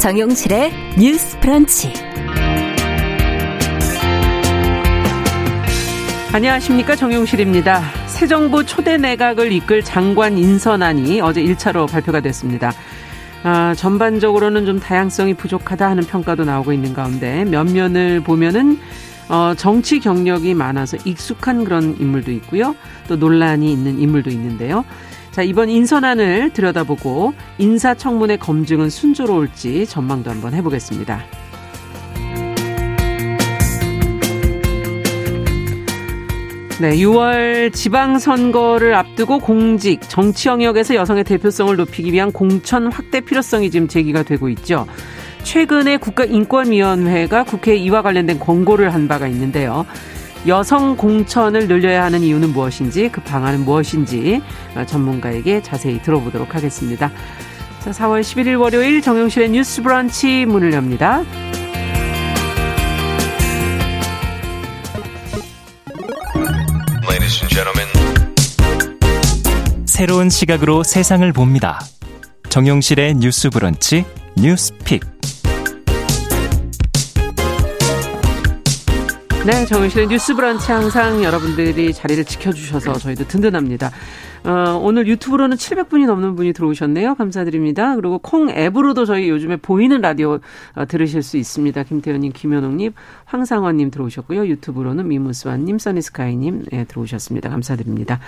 정용실의 뉴스 프런치. 안녕하십니까. 정용실입니다. 새 정부 초대 내각을 이끌 장관 인선안이 어제 1차로 발표가 됐습니다. 아, 전반적으로는 좀 다양성이 부족하다 하는 평가도 나오고 있는 가운데 면면을 보면은 어, 정치 경력이 많아서 익숙한 그런 인물도 있고요. 또 논란이 있는 인물도 있는데요. 자, 이번 인선안을 들여다보고 인사청문회 검증은 순조로울지 전망도 한번 해보겠습니다. 네, 6월 지방선거를 앞두고 공직, 정치 영역에서 여성의 대표성을 높이기 위한 공천 확대 필요성이 지금 제기가 되고 있죠. 최근에 국가인권위원회가 국회에 이와 관련된 권고를 한 바가 있는데요. 여성 공천을 늘려야 하는 이유는 무엇인지 그 방안은 무엇인지 전문가에게 자세히 들어보도록 하겠습니다. 자, 4월 11일 월요일 정용실의 뉴스 브런치 문을 엽니다. 새로운 시각으로 세상을 봅니다. 정용실의 뉴스 브런치 뉴스 픽. 네, 정은실의 뉴스 브런치 항상 여러분들이 자리를 지켜주셔서 저희도 든든합니다. 어, 오늘 유튜브로는 700분이 넘는 분이 들어오셨네요. 감사드립니다. 그리고 콩 앱으로도 저희 요즘에 보이는 라디오 어, 들으실 수 있습니다. 김태현님, 김현옥님, 황상원님 들어오셨고요. 유튜브로는 미무스완님, 써니스카이님 네, 들어오셨습니다. 감사드립니다.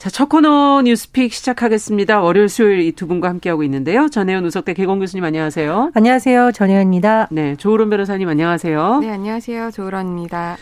자, 첫 코너 뉴스픽 시작하겠습니다. 월요일, 수요일 이 두 분과 함께하고 있는데요. 전혜연 우석대 개공 교수님 안녕하세요. 안녕하세요. 전혜연입니다. 네, 조으론 변호사님 안녕하세요. 네, 안녕하세요. 조으론입니다.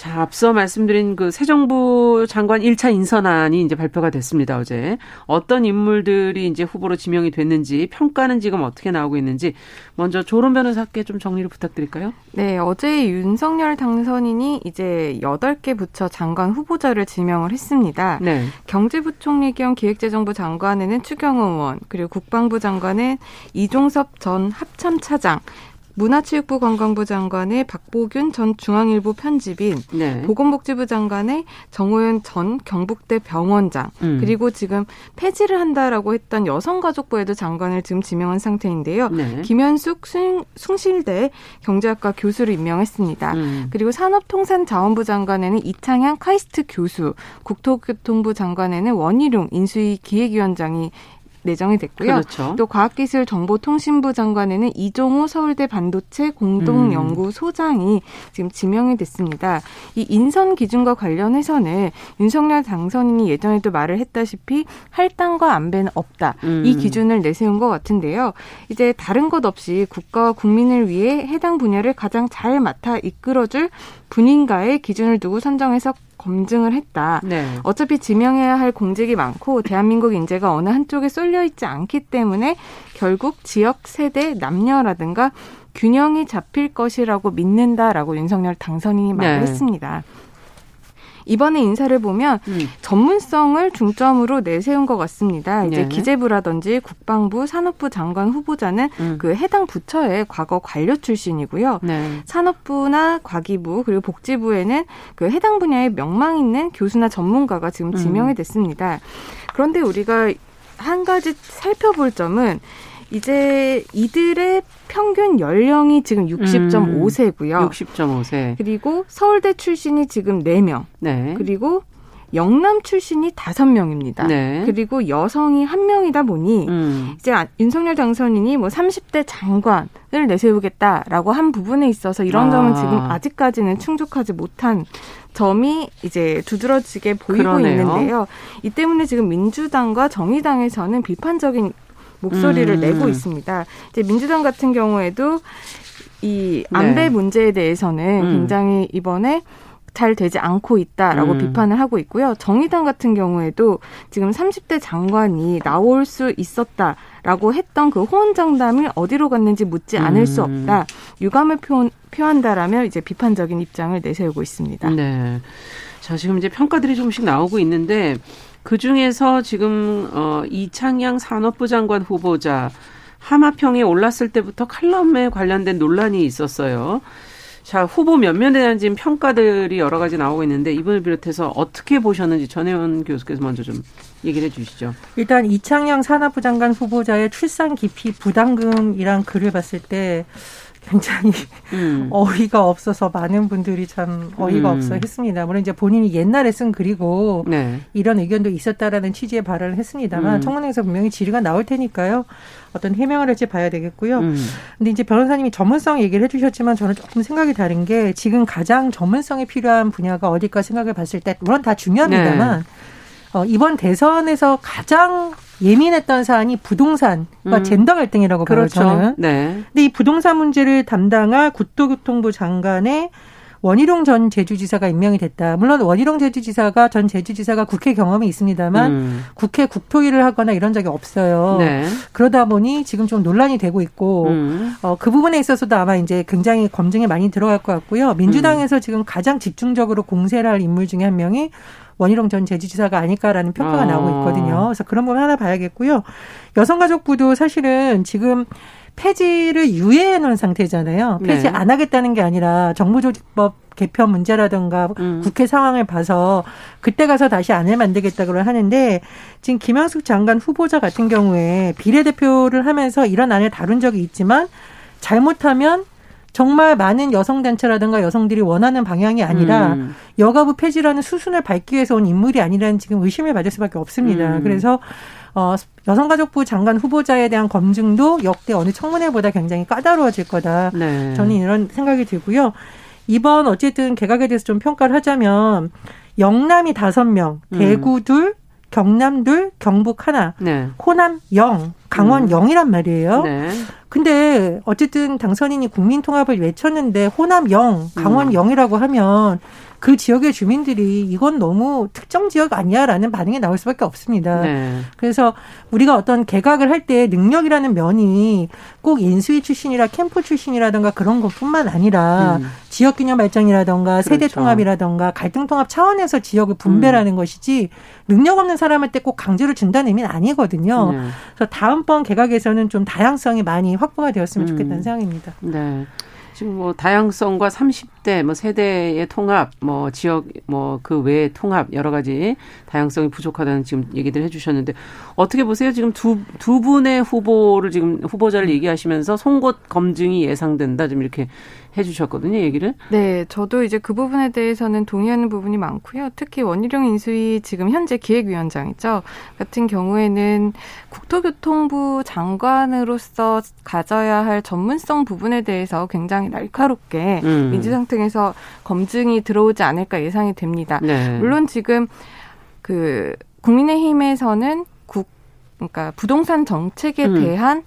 자, 앞서 말씀드린 그 새 정부 장관 1차 인선안이 이제 발표가 됐습니다, 어제. 어떤 인물들이 이제 후보로 지명이 됐는지, 평가는 지금 어떻게 나오고 있는지, 먼저 조론 변호사께 좀 정리를 부탁드릴까요? 네, 어제 윤석열 당선인이 이제 8개 부처 장관 후보자를 지명을 했습니다. 네. 경제부총리 겸 기획재정부 장관에는 추경호 의원, 그리고 국방부 장관은 이종섭 전 합참차장, 문화체육부 관광부 장관의 박보균 전 중앙일보 편집인, 네. 보건복지부 장관의 정호연 전 경북대 병원장, 음. 그리고 지금 폐지를 한다라고 했던 여성가족부에도 장관을 지금 지명한 상태인데요. 네. 김현숙 숭, 숭실대 경제학과 교수를 임명했습니다. 음. 그리고 산업통상자원부 장관에는 이창양 카이스트 교수, 국토교통부 장관에는 원희룡 인수위 기획위원장이 내정이 됐고요. 그렇죠. 또 과학기술정보통신부 장관에는 이종호 서울대 반도체 공동연구소장이 음. 지금 지명이 됐습니다. 이 인선 기준과 관련해서는 윤석열 당선인이 예전에도 말을 했다시피 할당과 안배는 없다. 음. 이 기준을 내세운 것 같은데요. 이제 다른 것 없이 국가와 국민을 위해 해당 분야를 가장 잘 맡아 이끌어줄 분인가의 기준을 두고 선정해서 검증을 했다. 네. 어차피 지명해야 할 공직이 많고 대한민국 인재가 어느 한쪽에 쏠려 있지 않기 때문에 결국 지역, 세대, 남녀라든가 균형이 잡힐 것이라고 믿는다라고 윤석열 당선인이 말을 네. 했습니다. 이번에 인사를 보면 음. 전문성을 중점으로 내세운 것 같습니다. 이제 네. 기재부라든지 국방부, 산업부 장관 후보자는 음. 그 해당 부처의 과거 관료 출신이고요. 네. 산업부나 과기부 그리고 복지부에는 그 해당 분야에 명망 있는 교수나 전문가가 지금 지명이 음. 됐습니다. 그런데 우리가 한 가지 살펴볼 점은 이제 이들의 평균 연령이 지금 60.5세고요. 음, 60.5세. 그리고 서울대 출신이 지금 4명. 네. 그리고 영남 출신이 다섯 명입니다. 네. 그리고 여성이 한 명이다 보니 음. 이제 아, 윤석열 당선인이 뭐 30대 장관을 내세우겠다라고 한 부분에 있어서 이런 아. 점은 지금 아직까지는 충족하지 못한 점이 이제 두드러지게 보이고 그러네요. 있는데요. 이 때문에 지금 민주당과 정의당에서는 비판적인 목소리를 음. 내고 있습니다. 이제 민주당 같은 경우에도 이 안배 네. 문제에 대해서는 음. 굉장히 이번에 잘 되지 않고 있다라고 음. 비판을 하고 있고요. 정의당 같은 경우에도 지금 30대 장관이 나올 수 있었다 라고 했던 그 호언장담을 어디로 갔는지 묻지 않을 음. 수 없다. 유감을 표, 표한다라며 이제 비판적인 입장을 내세우고 있습니다. 네. 자, 지금 이제 평가들이 조금씩 나오고 있는데 그 중에서 지금 어 이창양 산업부 장관 후보자 하마평에 올랐을 때부터 칼럼에 관련된 논란이 있었어요. 자, 후보 몇몇에 대한 지금 평가들이 여러 가지 나오고 있는데 이분을 비롯해서 어떻게 보셨는지 전혜원 교수께서 먼저 좀 얘기를 해 주시죠. 일단 이창영 산업부 장관 후보자의 출산 기피 부담금이란 글을 봤을 때 굉장히 음. 어이가 없어서 많은 분들이 참 어이가 음. 없어 했습니다. 물론 이제 본인이 옛날에 쓴 글이고 네. 이런 의견도 있었다라는 취지의 발언을 했습니다만 음. 청문회에서 분명히 질의가 나올 테니까요. 어떤 해명을 할지 봐야 되겠고요. 음. 근데 이제 변호사님이 전문성 얘기를 해주셨지만 저는 조금 생각이 다른 게 지금 가장 전문성이 필요한 분야가 어딜까 생각을 봤을 때 물론 다 중요합니다만 네. 어, 이번 대선에서 가장 예민했던 사안이 부동산과 음. 젠더 갈등이라고 그렇죠. 봐요, 저는. 네. 근데 이 부동산 문제를 담당할 국토교통부 장관의 원희룡 전 제주지사가 임명이 됐다. 물론 원희룡 제주지사가 전 제주지사가 국회 경험이 있습니다만 음. 국회 국토위를 하거나 이런 적이 없어요. 네. 그러다 보니 지금 좀 논란이 되고 있고 음. 어, 그 부분에 있어서도 아마 이제 굉장히 검증이 많이 들어갈 것 같고요. 민주당에서 음. 지금 가장 집중적으로 공세를 할 인물 중에 한 명이 원희룡 전 제주지사가 아닐까라는 평가가 어. 나오고 있거든요. 그래서 그런 부분 하나 봐야겠고요. 여성가족부도 사실은 지금 폐지를 유예해 놓은 상태잖아요. 폐지 네. 안 하겠다는 게 아니라 정부조직법 개편 문제라든가 음. 국회 상황을 봐서 그때 가서 다시 안을 만들겠다고 하는데 지금 김영숙 장관 후보자 같은 경우에 비례대표를 하면서 이런 안을 다룬 적이 있지만 잘못하면 정말 많은 여성 단체라든가 여성들이 원하는 방향이 아니라 음. 여가부 폐지라는 수순을 밟기 위해서 온 인물이 아니라는 지금 의심을 받을 수밖에 없습니다. 음. 그래서 어, 여성가족부 장관 후보자에 대한 검증도 역대 어느 청문회보다 굉장히 까다로워질 거다. 네. 저는 이런 생각이 들고요. 이번 어쨌든 개각에 대해서 좀 평가를 하자면 영남이 다섯 명, 음. 대구 둘, 경남 둘, 경북 하나, 네. 호남 영, 강원 음. 영이란 말이에요. 네. 근데 어쨌든 당선인이 국민통합을 외쳤는데 호남 영, 강원 음. 영이라고 하면 그 지역의 주민들이 이건 너무 특정 지역 아니야라는 반응이 나올 수밖에 없습니다. 네. 그래서 우리가 어떤 개각을 할 때 능력이라는 면이 꼭 인수위 출신이라 캠프 출신이라든가 그런 것뿐만 아니라 음. 지역 균형 발전이라든가 세대 그렇죠. 통합이라든가 갈등 통합 차원에서 지역을 분배라는 음. 것이지 능력 없는 사람한테 꼭 강제로 준다는 의미는 아니거든요. 네. 그래서 다음 번 개각에서는 좀 다양성이 많이 확보가 되었으면 좋겠다는 음. 생각입니다. 네. 지금 뭐 다양성과 30대 뭐 세대의 통합, 뭐 지역 뭐 그 외의 통합 여러 가지 다양성이 부족하다는 지금 얘기들 해주셨는데 어떻게 보세요? 지금 두두 분의 후보를 지금 후보자를 얘기하시면서 송곳 검증이 예상된다 좀 이렇게 해주셨거든요, 얘기를. 네, 저도 이제 그 부분에 대해서는 동의하는 부분이 많고요. 특히 원희룡 인수위 지금 현재 기획위원장이죠. 같은 경우에는 국토교통부 장관으로서 가져야 할 전문성 부분에 대해서 굉장히 날카롭게 음. 민주당 등에서 검증이 들어오지 않을까 예상이 됩니다. 네. 물론 지금 그 국민의힘에서는 국 그러니까 부동산 정책에 음. 대한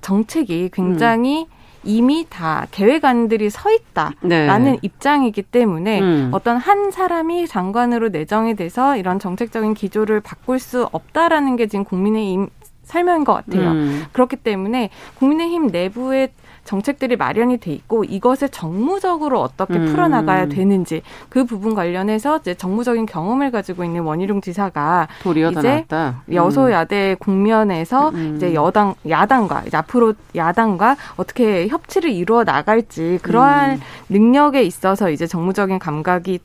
정책이 굉장히 음. 이미 다 계획안들이 서 있다라는 네. 입장이기 때문에 음. 어떤 한 사람이 장관으로 내정이 돼서 이런 정책적인 기조를 바꿀 수 없다라는 게 지금 국민의힘 설명인 것 같아요. 음. 그렇기 때문에 국민의힘 내부의 정책들이 마련이 돼 있고 이것을 정무적으로 어떻게 음. 풀어나가야 되는지 그 부분 관련해서 이제 정무적인 경험을 가지고 있는 원희룡 지사가 이제 음. 여소야대 국면에서 음. 이제 여당 야당과 이제 앞으로 야당과 어떻게 협치를 이루어 나갈지 그러한 음. 능력에 있어서 이제 정무적인 감각이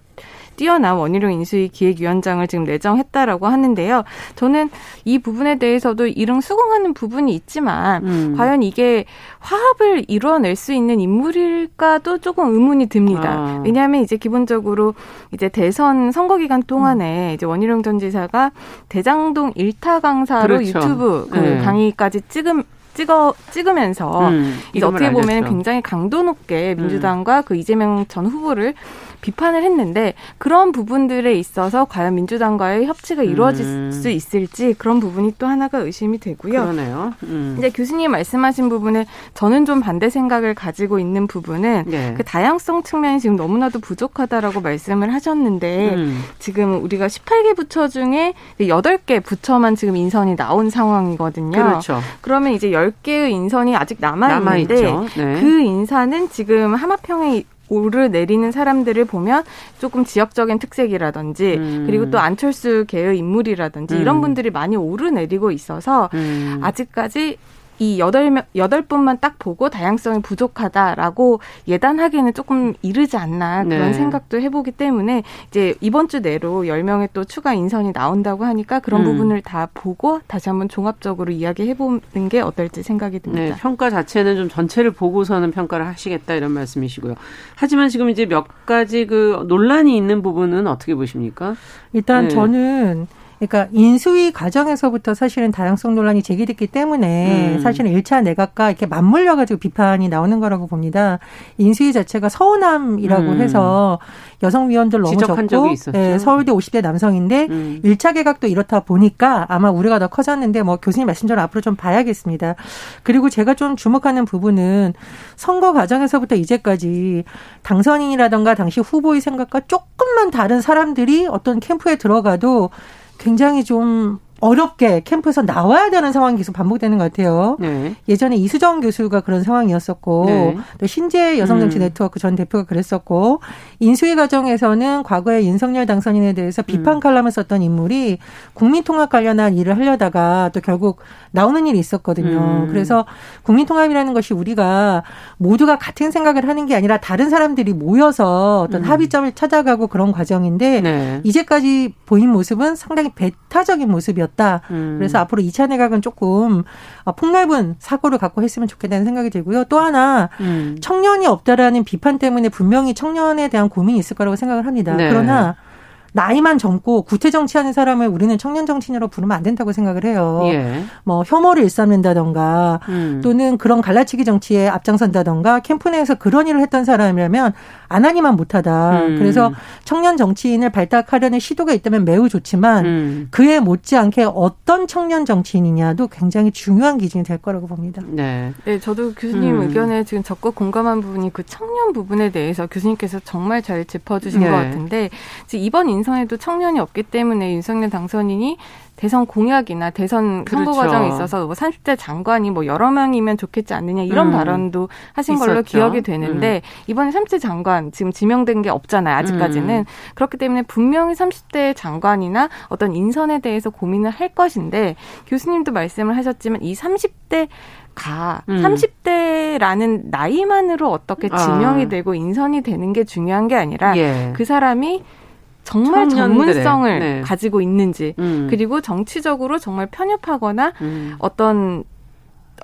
뛰어난 원희룡 인수위 기획위원장을 지금 내정했다라고 하는데요. 저는 이 부분에 대해서도 이릉 수긍하는 부분이 있지만 음. 과연 이게 화합을 이루어낼 수 있는 인물일까도 조금 의문이 듭니다. 아. 왜냐하면 이제 기본적으로 이제 대선 선거 기간 동안에 음. 이제 원희룡 전 지사가 대장동 일타 강사로 그렇죠. 유튜브 그 네. 강의까지 찍음 찍어 찍으면서 음, 이제 어떻게 보면 알렸죠. 굉장히 강도 높게 민주당과 음. 그 이재명 전 후보를 비판을 했는데 그런 부분들에 있어서 과연 민주당과의 협치가 이루어질 음. 수 있을지 그런 부분이 또 하나가 의심이 되고요. 그러네요. 음. 이제 교수님 말씀하신 부분에 저는 좀 반대 생각을 가지고 있는 부분은 네. 그 다양성 측면이 지금 너무나도 부족하다라고 말씀을 하셨는데 음. 지금 우리가 18개 부처 중에 8개 부처만 지금 인선이 나온 상황이거든요. 그렇죠. 그러면 이제 10개의 인선이 아직 남아 있는데 네. 그 인사는 지금 하마평에 오르내리는 사람들을 보면 조금 지역적인 특색이라든지 음. 그리고 또 안철수 계의 인물이라든지 음. 이런 분들이 많이 오르내리고 있어서 음. 아직까지 이 여덟 명 여덟 분만 딱 보고 다양성이 부족하다라고 예단하기에는 조금 이르지 않나 그런 네. 생각도 해보기 때문에 이제 이번 주 내로 열명의 또 추가 인선이 나온다고 하니까 그런 음. 부분을 다 보고 다시 한번 종합적으로 이야기해보는 게 어떨지 생각이 듭니다. 네, 평가 자체는 좀 전체를 보고서는 평가를 하시겠다 이런 말씀이시고요. 하지만 지금 이제 몇 가지 그 논란이 있는 부분은 어떻게 보십니까? 일단 네. 저는 그러니까 인수위 과정에서부터 사실은 다양성 논란이 제기됐기 때문에 음. 사실은 1차 내각과 이렇게 맞물려 가지고 비판이 나오는 거라고 봅니다. 인수위 자체가 서운함이라고 음. 해서 여성 위원들 너무 적고 네, 서울대 50대 남성인데 음. 1차 개각도 이렇다 보니까 아마 우려가 더 커졌는데 뭐 교수님 말씀처럼 앞으로 좀 봐야겠습니다. 그리고 제가 좀 주목하는 부분은 선거 과정에서부터 이제까지 당선인이라던가 당시 후보의 생각과 조금만 다른 사람들이 어떤 캠프에 들어가도 굉장히 좀 어렵게 캠프에서 나와야 되는 상황이 계속 반복되는 것 같아요. 네. 예전에 이수정 교수가 그런 상황이었었고 네. 또 신재 여성정치 음. 네트워크 전 대표가 그랬었고 인수위 과정에서는 과거에 윤석열 당선인에 대해서 음. 비판 칼럼을 썼던 인물이 국민통합 관련한 일을 하려다가 또 결국 나오는 일이 있었거든요. 음. 그래서 국민통합이라는 것이 우리가 모두가 같은 생각을 하는 게 아니라 다른 사람들이 모여서 어떤 음. 합의점을 찾아가고 그런 과정인데 네. 이제까지 보인 모습은 상당히 배타적인 모습이었다. 있다. 음. 그래서 앞으로 2차 내각은 조금 어, 폭넓은 사고를 갖고 했으면 좋겠다는 생각이 들고요. 또 하나 음. 청년이 없다라는 비판 때문에 분명히 청년에 대한 고민이 있을 거라고 생각을 합니다. 네. 그러나 나이만 젊고 구태 정치하는 사람을 우리는 청년 정치인으로 부르면 안 된다고 생각을 해요. 예. 뭐 혐오를 일삼는다던가 음. 또는 그런 갈라치기 정치에 앞장선다던가 캠프 내에서 그런 일을 했던 사람이라면 안 하기만 못하다. 음. 그래서 청년 정치인을 발탁하려는 시도가 있다면 매우 좋지만 음. 그에 못지않게 어떤 청년 정치인이냐도 굉장히 중요한 기준이 될 거라고 봅니다. 네, 네 저도 교수님 음. 의견에 지금 적극 공감한 부분이 그 청년 부분에 대해서 교수님께서 정말 잘 짚어주신 네. 것 같은데 이번 인 선에도 청년이 없기 때문에 윤석열 당선인이 대선 공약이나 대선 선거 그렇죠. 과정에 있어서 뭐 30대 장관이 뭐 여러 명이면 좋겠지 않느냐 이런 음. 발언도 하신 있었죠. 걸로 기억이 되는데 음. 이번에 30대 장관 지금 지명된 게 없잖아요. 아직까지는. 음. 그렇기 때문에 분명히 30대 장관이나 어떤 인선에 대해서 고민을 할 것인데 교수님도 말씀을 하셨지만 이 30대 가 음. 30대라는 나이만으로 어떻게 지명이 아. 되고 인선이 되는 게 중요한 게 아니라 예. 그 사람이 정말 전문성을 네. 가지고 있는지 음. 그리고 정치적으로 정말 편협하거나 음. 어떤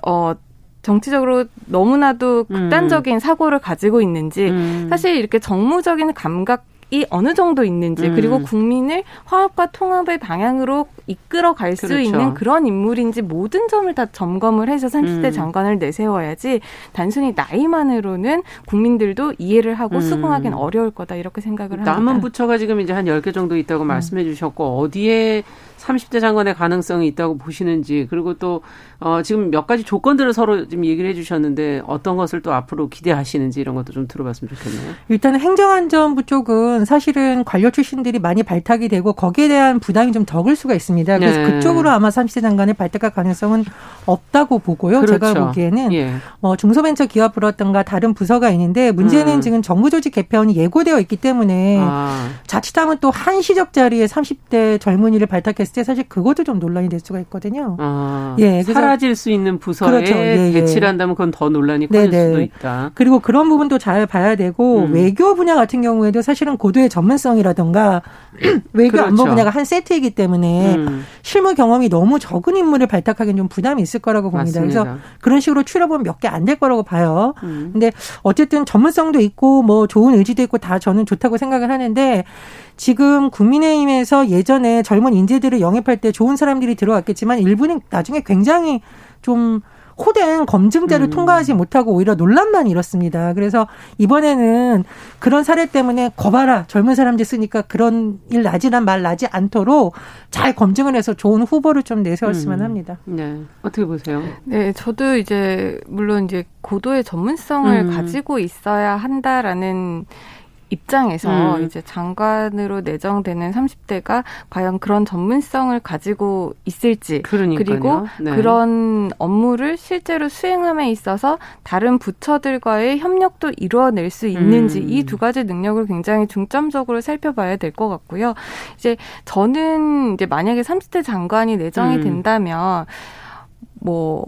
어 정치적으로 너무나도 음. 극단적인 음. 사고를 가지고 있는지 음. 사실 이렇게 정무적인 감각 이 어느 정도 있는지 음. 그리고 국민을 화합과 통합의 방향으로 이끌어 갈수 그렇죠. 있는 그런 인물인지 모든 점을 다 점검을 해서 30대 음. 장관을 내세워야지 단순히 나이만으로는 국민들도 이해를 하고 음. 수긍하기는 어려울 거다 이렇게 생각을 합니다. 남은 부처가 지금 이제 한 10개 정도 있다고 음. 말씀해 주셨고 어디에 30대 장관의 가능성이 있다고 보시는지 그리고 또 어, 지금 몇 가지 조건들을 서로 지금 얘기를 해주셨는데 어떤 것을 또 앞으로 기대하시는지 이런 것도 좀 들어봤으면 좋겠네요. 일단 행정안전부 쪽은 사실은 관료 출신들이 많이 발탁이 되고 거기에 대한 부담이 좀 적을 수가 있습니다. 그래서 네. 그쪽으로 아마 30대 장관의 발탁할 가능성은 없다고 보고요. 그렇죠. 제가 보기에는 예. 어, 중소벤처기업부라든가 다른 부서가 있는데 문제는 음. 지금 정부 조직 개편이 예고되어 있기 때문에 아. 자칫하면 또 한시적 자리에 30대 젊은이를 발탁 했을 때 사실 그것도 좀 논란이 될 수가 있거든요. 아. 예, 사라질 수 있는 부서에 그렇죠. 예, 예. 배치를 한다면 그건 더 논란이 커질 네네. 수도 있다. 그리고 그런 부분도 잘 봐야 되고 음. 외교 분야 같은 경우에도 사실은 고도의 전문성이라든가 외교 그렇죠. 안보 분야가 한 세트이기 때문에 음. 실무 경험이 너무 적은 인물을 발탁하기는 좀 부담이 있을 거라고 봅니다. 맞습니다. 그래서 그런 식으로 추려보면 몇 개 안 될 거라고 봐요. 음. 근데 어쨌든 전문성도 있고 뭐 좋은 의지도 있고 다 저는 좋다고 생각을 하는데 지금 국민의힘에서 예전에 젊은 인재들을 영입할 때 좋은 사람들이 들어왔겠지만 일부는 나중에 굉장히 좀 호된 검증제를 음. 통과하지 못하고 오히려 논란만 일었습니다. 그래서 이번에는 그런 사례 때문에 거봐라 젊은 사람들 쓰니까 그런 일 나지란 말 나지 않도록 잘 검증을 해서 좋은 후보를 좀 내세웠으면 음. 합니다. 네, 어떻게 보세요? 네, 저도 이제 물론 이제 고도의 전문성을 음. 가지고 있어야 한다라는 입장에서 음. 이제 장관으로 내정되는 30대가 과연 그런 전문성을 가지고 있을지 그러니까요. 그리고 네. 그런 업무를 실제로 수행함에 있어서 다른 부처들과의 협력도 이루어낼 수 있는지 음. 이두 가지 능력을 굉장히 중점적으로 살펴봐야 될 것 같고요. 이제 저는 이제 만약에 30대 장관이 내정이 음. 된다면 뭐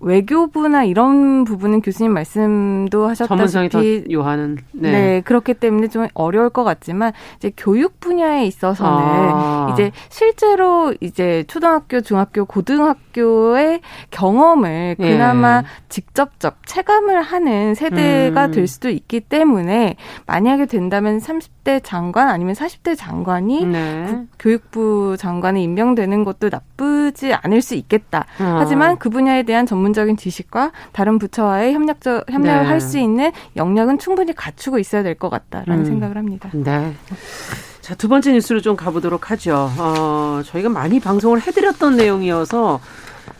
외교부나 이런 부분은 교수님 말씀도 하셨다시피 요하는 네. 네. 그렇기 때문에 좀 어려울 것 같지만 이제 교육 분야에 있어서는 아. 이제 실제로 이제 초등학교, 중학교, 고등학교의 경험을 예. 그나마 예. 직접적 체감을 하는 세대가 음. 될 수도 있기 때문에 만약에 된다면 30대 장관 아니면 40대 장관이 네. 교육부 장관에 임명되는 것도 나쁘지 않을 수 있겠다. 아. 하지만 그 분야에 대한 전문 전문적인 지식과 다른 부처와의 협력적 협력을 네. 할수 있는 역량은 충분히 갖추고 있어야 될 것 같다라는 음. 생각을 합니다. 네. 자, 두 번째 뉴스로 좀 가보도록 하죠. 어, 저희가 많이 방송을 해드렸던 내용이어서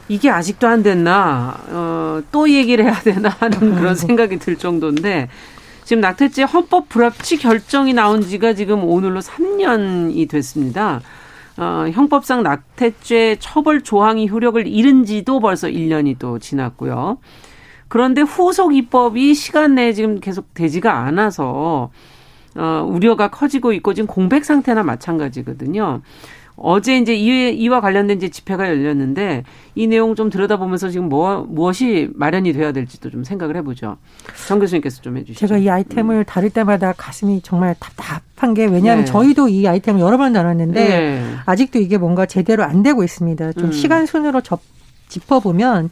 이게 아직도 안 됐나, 어, 또 얘기를 해야 되나 하는 그런 생각이 들 정도인데, 지금 낙태죄 헌법 불합치 결정이 나온 지가 지금 오늘로 3년이 됐습니다. 어, 형법상 낙태죄 처벌 조항이 효력을 잃은 지도 벌써 1년이 또 지났고요. 그런데 후속 입법이 시간 내에 지금 계속 되지가 않아서 어, 우려가 커지고 있고 지금 공백 상태나 마찬가지거든요. 어제 이제 이, 이와 관련된 이제 집회가 열렸는데 이 내용 좀 들여다보면서 지금 뭐, 무엇이 마련이 돼야 될지도 좀 생각을 해보죠. 정 교수님께서 좀 해주시죠. 제가 이 아이템을 음. 다룰 때마다 가슴이 정말 답답한 게 왜냐하면 네. 저희도 이 아이템을 여러 번 다뤘는데 네. 아직도 이게 뭔가 제대로 안 되고 있습니다. 좀 음. 시간 순으로 접, 짚어보면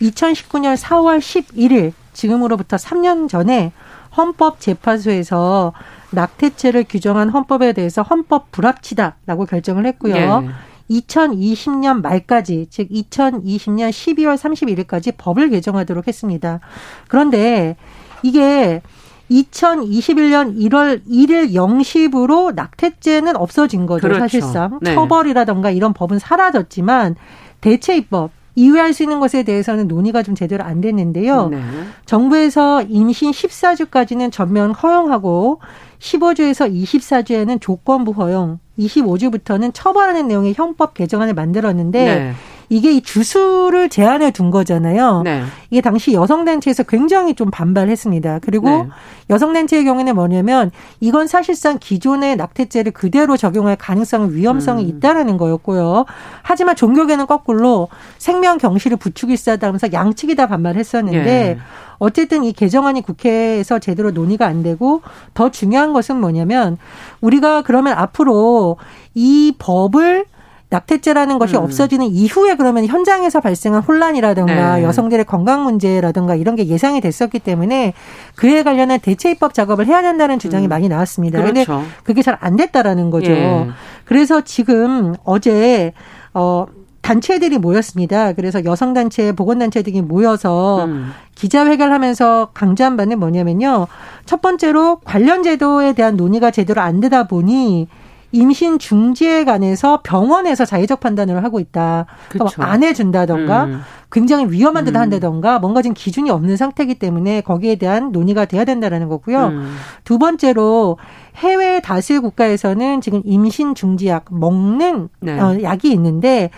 2019년 4월 11일 지금으로부터 3년 전에 헌법재판소에서 낙태죄를 규정한 헌법에 대해서 헌법 불합치다라고 결정을 했고요. 네. 2020년 말까지 즉 2020년 12월 31일까지 법을 개정하도록 했습니다. 그런데 이게 2021년 1월 1일 0시부로 낙태죄는 없어진 거죠, 그렇죠. 사실상. 네. 처벌이라던가 이런 법은 사라졌지만 대체 입법 이외할 수 있는 것에 대해서는 논의가 좀 제대로 안 됐는데요. 네. 정부에서 임신 14주까지는 전면 허용하고 15주에서 24주에는 조건부 허용, 25주부터는 처벌하는 내용의 형법 개정안을 만들었는데 네. 이게 이 주수를 제한해 둔 거잖아요. 네. 이게 당시 여성단체에서 굉장히 좀 반발했습니다. 그리고 네. 여성단체의 경우에는 뭐냐면 이건 사실상 기존의 낙태죄를 그대로 적용할 가능성, 위험성이 음. 있다라는 거였고요. 하지만 종교계는 거꾸로 생명 경실을 부추기시다면서 양측이 다 반발했었는데 네. 어쨌든 이 개정안이 국회에서 제대로 논의가 안 되고 더 중요한 것은 뭐냐면 우리가 그러면 앞으로 이 법을 낙태죄라는 것이 음. 없어지는 이후에 그러면 현장에서 발생한 혼란이라든가 네. 여성들의 건강 문제라든가 이런 게 예상이 됐었기 때문에 그에 관련한 대체 입법 작업을 해야 된다는 주장이 음. 많이 나왔습니다. 그런데 그렇죠. 그게 잘 안 됐다라는 거죠. 예. 그래서 지금 어제 어 단체들이 모였습니다. 그래서 여성단체, 보건단체 등이 모여서 음. 기자회견을 하면서 강조한 바는 뭐냐면요. 첫 번째로 관련 제도에 대한 논의가 제대로 안 되다 보니 임신 중지에 관해서 병원에서 자의적 판단을 하고 있다. 그러니까 뭐안 해준다던가 음. 굉장히 위험한 듯 음. 한다던가 뭔가 지금 기준이 없는 상태이기 때문에 거기에 대한 논의가 돼야 된다라는 거고요. 음. 두 번째로 해외 다수 국가에서는 지금 임신 중지약 먹는 네. 어, 약이 있는데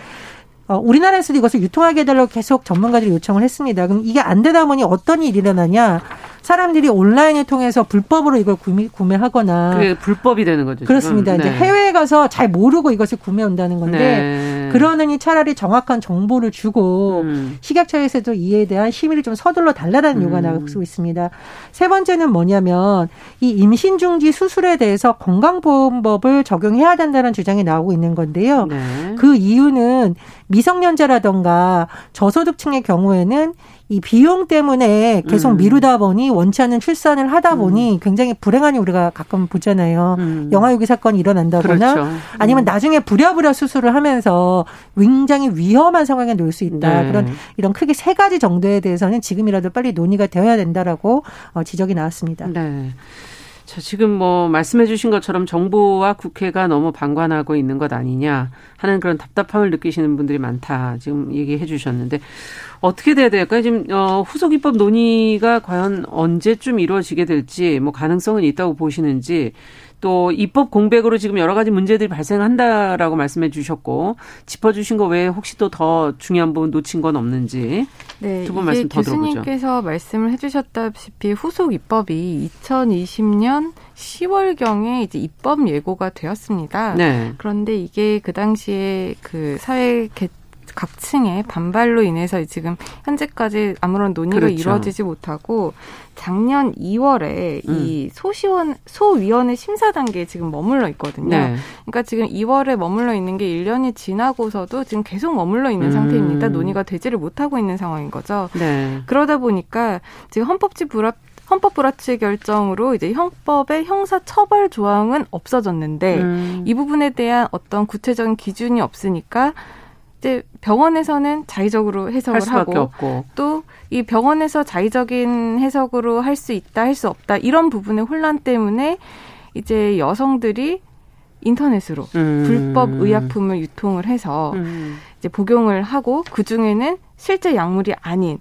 어, 우리나라에서도 이것을 유통하게 해달라고 계속 전문가들이 요청을 했습니다. 그럼 이게 안 되다 보니 어떤 일이 일어나냐? 사람들이 온라인을 통해서 불법으로 이걸 구매, 구매하거나 그게 불법이 되는 거죠. 그렇습니다. 네. 이제 해외에 가서 잘 모르고 이것을 구매해 온다는 건데 네. 그러느니 차라리 정확한 정보를 주고 음. 식약처에서도 이에 대한 심의를 좀 서둘러 달라는 요구가 음. 나오고 있습니다. 세 번째는 뭐냐면 이 임신 중지 수술에 대해서 건강보험법을 적용해야 된다는 주장이 나오고 있는 건데요. 네. 그 이유는 미성년자라던가 저소득층의 경우에는 이 비용 때문에 계속 음. 미루다 보니 원치 않는 출산을 하다 음. 보니 음. 굉장히 불행한 우리가 가끔 보잖아요. 음. 영아유기 사건이 일어난다거나 그렇죠. 아니면 음. 나중에 부랴부랴 수술을 하면서 굉장히 위험한 상황에 놓일 수 있다. 네. 그런 이런 크게 세 가지 정도에 대해서는 지금이라도 빨리 논의가 되어야 된다라고 어, 지적이 나왔습니다. 네. 자, 지금 뭐 말씀해 주신 것처럼 정부와 국회가 너무 방관하고 있는 것 아니냐 하는 그런 답답함을 느끼시는 분들이 많다. 지금 얘기해 주셨는데 어떻게 돼야 될까요? 지금 어 후속 입법 논의가 과연 언제쯤 이루어지게 될지 뭐 가능성은 있다고 보시는지 또 입법 공백으로 지금 여러 가지 문제들이 발생한다라고 말씀해 주셨고 짚어주신 거 외에 혹시 또 더 중요한 부분 놓친 건 없는지 네, 두분 말씀 더 들어보죠. 교수님께서 말씀을 해주셨다시피 후속 입법이 2020년 10월경에 이제 입법 예고가 되었습니다. 네. 그런데 이게 그 당시에 그 사회 개 각층의 반발로 인해서 지금 현재까지 아무런 논의가 그렇죠. 이루어지지 못하고 작년 2월에 음. 이 소시원 소위원회 심사 단계에 지금 머물러 있거든요. 네. 그러니까 지금 2월에 머물러 있는 게 1년이 지나고서도 지금 계속 머물러 있는 음. 상태입니다. 논의가 되지를 못하고 있는 상황인 거죠. 네. 그러다 보니까 지금 헌법지 불합 헌법 불합치 결정으로 이제 형법의 형사 처벌 조항은 없어졌는데 음. 이 부분에 대한 어떤 구체적인 기준이 없으니까 이제 병원에서는 자의적으로 해석을 하고 또 이 병원에서 자의적인 해석으로 할 수 있다 할 수 없다 이런 부분의 혼란 때문에 이제 여성들이 인터넷으로 음. 불법 의약품을 유통을 해서 음. 이제 복용을 하고 그 중에는 실제 약물이 아닌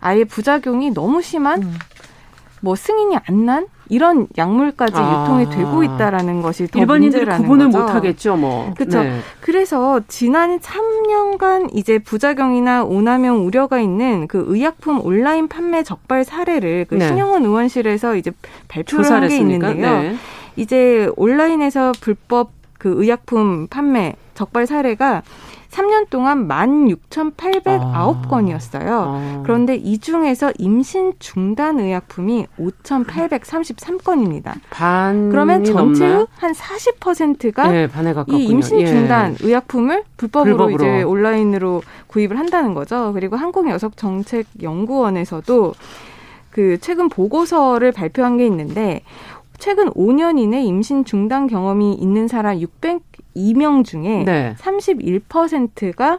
아예 부작용이 너무 심한 음. 뭐 승인이 안 난 이런 약물까지 아. 유통이 되고 있다라는 것이 더 일반인들이 구분을 못 하겠죠, 뭐. 그렇죠. 네. 그래서 지난 3년간 이제 부작용이나 오남용 우려가 있는 그 의약품 온라인 판매 적발 사례를 그 네. 신영원 의원실에서 이제 발표를 한 게 있는데요. 네. 이제 온라인에서 불법 그 의약품 판매 적발 사례가 3년 동안 16,809건이었어요. 아. 그런데 이 중에서 임신 중단 의약품이 5,833건입니다. 반 그러면 전체의 한 40%가 네, 이 임신 예. 중단 예. 의약품을 불법으로, 불법으로, 이제 온라인으로 구입을 한다는 거죠. 그리고 한국여성정책연구원에서도 그 최근 보고서를 발표한 게 있는데 최근 5년 이내 임신 중단 경험이 있는 사람 602명 중에 네. 31%가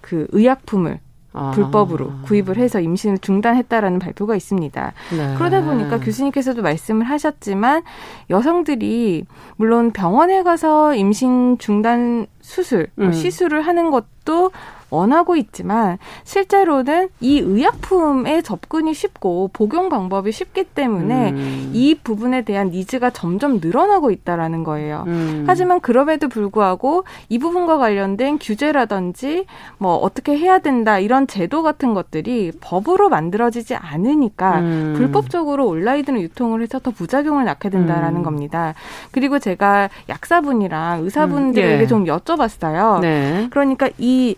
그 의약품을 아. 불법으로 구입을 해서 임신을 중단했다라는 발표가 있습니다. 네. 그러다 보니까 교수님께서도 말씀을 하셨지만 여성들이 물론 병원에 가서 임신 중단 수술, 뭐 음. 시술을 하는 것도 원하고 있지만 실제로는 이 의약품에 접근이 쉽고 복용 방법이 쉽기 때문에 음. 이 부분에 대한 니즈가 점점 늘어나고 있다라는 거예요. 음. 하지만 그럼에도 불구하고 이 부분과 관련된 규제라든지 뭐 어떻게 해야 된다 이런 제도 같은 것들이 법으로 만들어지지 않으니까 음. 불법적으로 온라인으로 유통을 해서 더 부작용을 낳게 된다라는 음. 겁니다. 그리고 제가 약사분이랑 의사분들에게 음. 예. 좀 여쭤봤어요. 네. 그러니까 이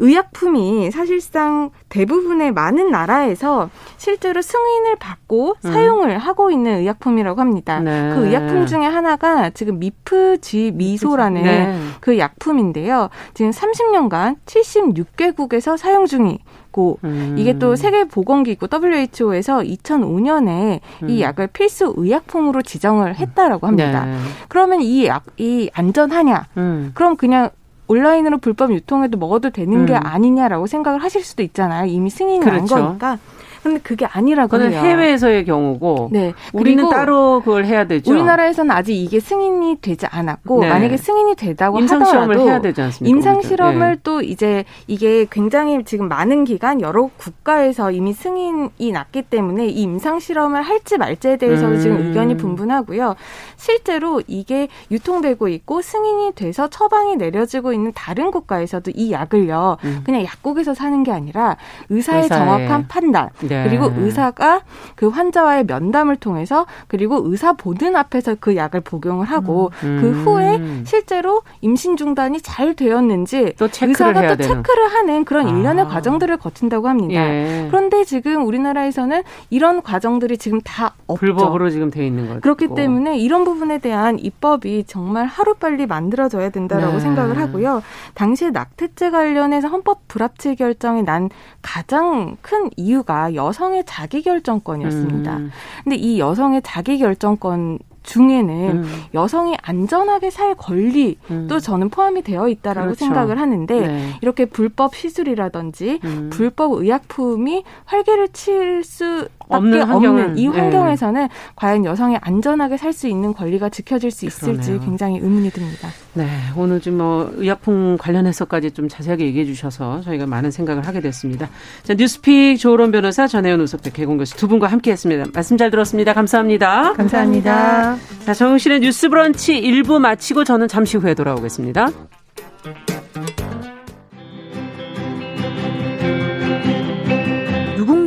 의약품이 사실상 대부분의 많은 나라에서 실제로 승인을 받고 음. 사용을 하고 있는 의약품이라고 합니다. 네. 그 의약품 중에 하나가 지금 미프지 미소라는 네. 그 약품인데요. 지금 30년간 76개국에서 사용 중이 고 음. 이게 또 세계 보건기구 WHO에서 2005년에 음. 이 약을 필수 의약품으로 지정을 했다라고 합니다. 네. 그러면 이 약 이 안전하냐? 음. 그럼 그냥 온라인으로 불법 유통해도 먹어도 되는 음. 게 아니냐라고 생각을 하실 수도 있잖아요. 이미 승인이 그렇죠. 난 거니까. 근데 그게 아니라고 그건 해요. 해외에서의 경우고 네. 우리는 따로 그걸 해야 되죠. 우리나라에서는 아직 이게 승인이 되지 않았고 네. 만약에 승인이 되다고 임상 하더라도 실험을 해야 되지 않습니까? 임상 실험을 네. 또 이제 이게 굉장히 지금 많은 기간 여러 국가에서 이미 승인이 났기 때문에 이 임상 실험을 할지 말지에 대해서는 음. 지금 의견이 분분하고요. 실제로 이게 유통되고 있고 승인이 돼서 처방이 내려지고 있는 다른 국가에서도 이 약을요. 음. 그냥 약국에서 사는 게 아니라 의사의, 의사의. 정확한 판단 네. 그리고 의사가 그 환자와의 면담을 통해서 그리고 의사 보는 앞에서 그 약을 복용을 하고 음. 그 후에 실제로 임신 중단이 잘 되었는지 또 의사가 또 되는. 체크를 하는 그런 아. 일련의 과정들을 거친다고 합니다. 예. 그런데 지금 우리나라에서는 이런 과정들이 지금 다 없죠. 불법으로 지금 돼 있는 거죠. 그렇기 때문에 이런 부분에 대한 입법이 정말 하루빨리 만들어져야 된다라고 네. 생각을 하고요. 당시에 낙태죄 관련해서 헌법 불합치 결정이 난 가장 큰 이유가 여성의 자기결정권이었습니다. 음. 근데 이 여성의 자기결정권 중에는 음. 여성이 안전하게 살 권리도 음. 저는 포함이 되어 있다라고 그렇죠. 생각을 하는데 네. 이렇게 불법 시술이라든지 음. 불법 의약품이 활개를 칠 수 없는, 없는 이 네. 환경에서는 네. 과연 여성이 안전하게 살 수 있는 권리가 지켜질 수 있을지 그러네요. 굉장히 의문이 듭니다. 네, 오늘 좀 뭐 의약품 관련해서까지 좀 자세하게 얘기해 주셔서 저희가 많은 생각을 하게 됐습니다. 자, 뉴스픽 조론 변호사 전혜연 우석대 개공 교수 두 분과 함께했습니다. 말씀 잘 들었습니다. 감사합니다. 감사합니다. 자, 정신의 뉴스브런치 1부 마치고 저는 잠시 후에 돌아오겠습니다.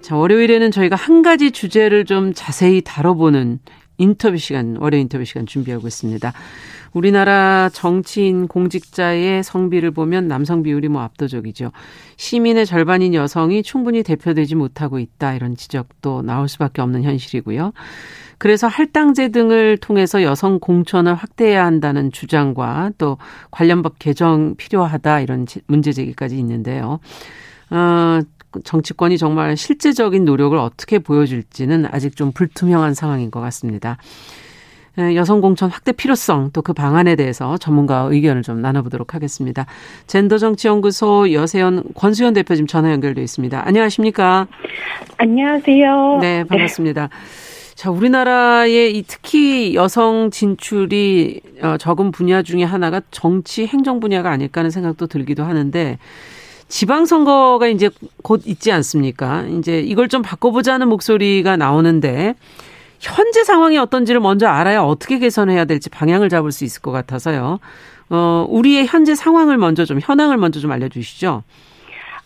자, 월요일에는 저희가 한 가지 주제를 좀 자세히 다뤄보는 인터뷰 시간, 월요 인터뷰 시간 준비하고 있습니다. 우리나라 정치인 공직자의 성비를 보면 남성 비율이 뭐 압도적이죠. 시민의 절반인 여성이 충분히 대표되지 못하고 있다 이런 지적도 나올 수밖에 없는 현실이고요. 그래서 할당제 등을 통해서 여성 공천을 확대해야 한다는 주장과 또 관련 법 개정 필요하다 이런 문제 제기까지 있는데요. 어, 정치권이 정말 실제적인 노력을 어떻게 보여줄지는 아직 좀 불투명한 상황인 것 같습니다. 여성 공천 확대 필요성 또 그 방안에 대해서 전문가 의견을 좀 나눠보도록 하겠습니다. 젠더 정치연구소 여세연 권수현 대표 지금 전화 연결돼 있습니다. 안녕하십니까? 안녕하세요. 네, 반갑습니다. 네. 자, 우리나라의 이 특히 여성 진출이 어, 적은 분야 중에 하나가 정치 행정 분야가 아닐까 하는 생각도 들기도 하는데 지방선거가 이제 곧 있지 않습니까? 이제 이걸 좀 바꿔보자는 목소리가 나오는데 현재 상황이 어떤지를 먼저 알아야 어떻게 개선해야 될지 방향을 잡을 수 있을 것 같아서요. 어, 우리의 현재 상황을 먼저 좀 현황을 먼저 좀 알려주시죠.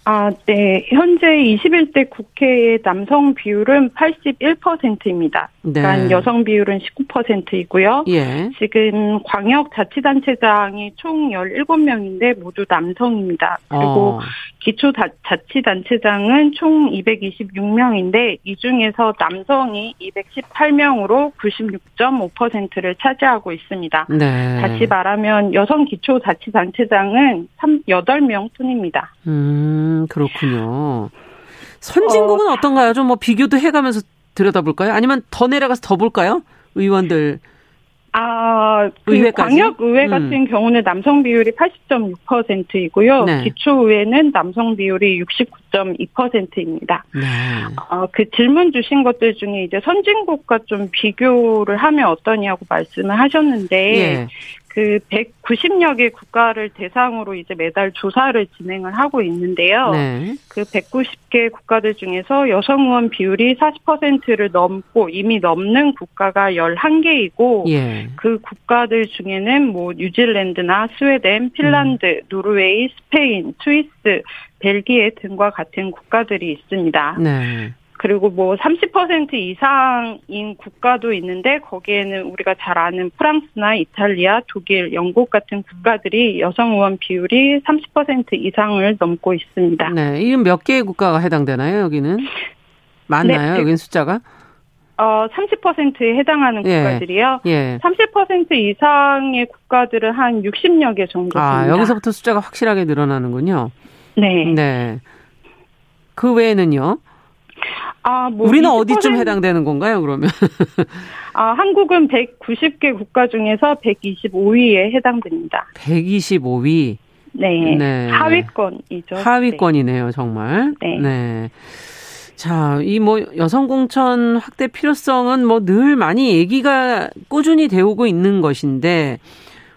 아, 네. 현재 21대 국회의 남성 비율은 81%입니다. 그러니까 네. 여성 비율은 19%이고요. 예. 지금 광역자치단체장이 총 17명인데 모두 남성입니다. 그리고 어. 기초자치단체장은 총 226명인데 이 중에서 남성이 218명으로 96.5%를 차지하고 있습니다. 네. 다시 말하면 여성 기초자치단체장은 3, 8명 뿐입니다. 음, 그렇군요. 선진국은 어, 떤가요 좀 뭐 비교도 해가면서 들여다볼까요? 아니면 더 내려가서 더 볼까요? 의원들. 아, 그 광역의회 음. 같은 음. 경우는 남성 비율이 80.6%이고요. 네. 기초의회는 남성 비율이 69.2%입니다. 네. 어, 그 질문 주신 것들 중에 이제 선진국과 좀 비교를 하면 어떠냐고 말씀을 하셨는데, 예. 그 190여 개 국가를 대상으로 이제 매달 조사를 진행을 하고 있는데요. 네. 그 190개 국가들 중에서 여성 의원 비율이 40%를 넘고 이미 넘는 국가가 11개이고 예. 그 국가들 중에는 뭐 뉴질랜드나 스웨덴, 핀란드, 음. 노르웨이, 스페인, 스위스, 벨기에 등과 같은 국가들이 있습니다. 네. 그리고 뭐 30% 이상인 국가도 있는데 거기에는 우리가 잘 아는 프랑스나 이탈리아, 독일, 영국 같은 국가들이 여성 의원 비율이 30% 이상을 넘고 있습니다. 네, 이건 몇 개의 국가가 해당되나요? 여기는 많나요? 네. 여기는 숫자가? 어, 30%에 해당하는 예. 국가들이요. 예. 30% 이상의 국가들은 한 60여 개 정도 아, 됩니다. 아, 여기서부터 숫자가 확실하게 늘어나는군요. 네. 네. 그 외에는요? 아, 뭐 우리는 20%... 어디쯤 해당되는 건가요, 그러면? 아, 한국은 190개 국가 중에서 125위에 해당됩니다. 125위? 네. 네. 하위권이죠. 하위권이네요, 정말. 네. 네. 자, 이 뭐 여성 공천 확대 필요성은 뭐 늘 많이 얘기가 꾸준히 되오고 있는 것인데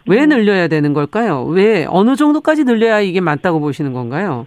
왜 음. 늘려야 되는 걸까요? 왜 어느 정도까지 늘려야 이게 맞다고 보시는 건가요?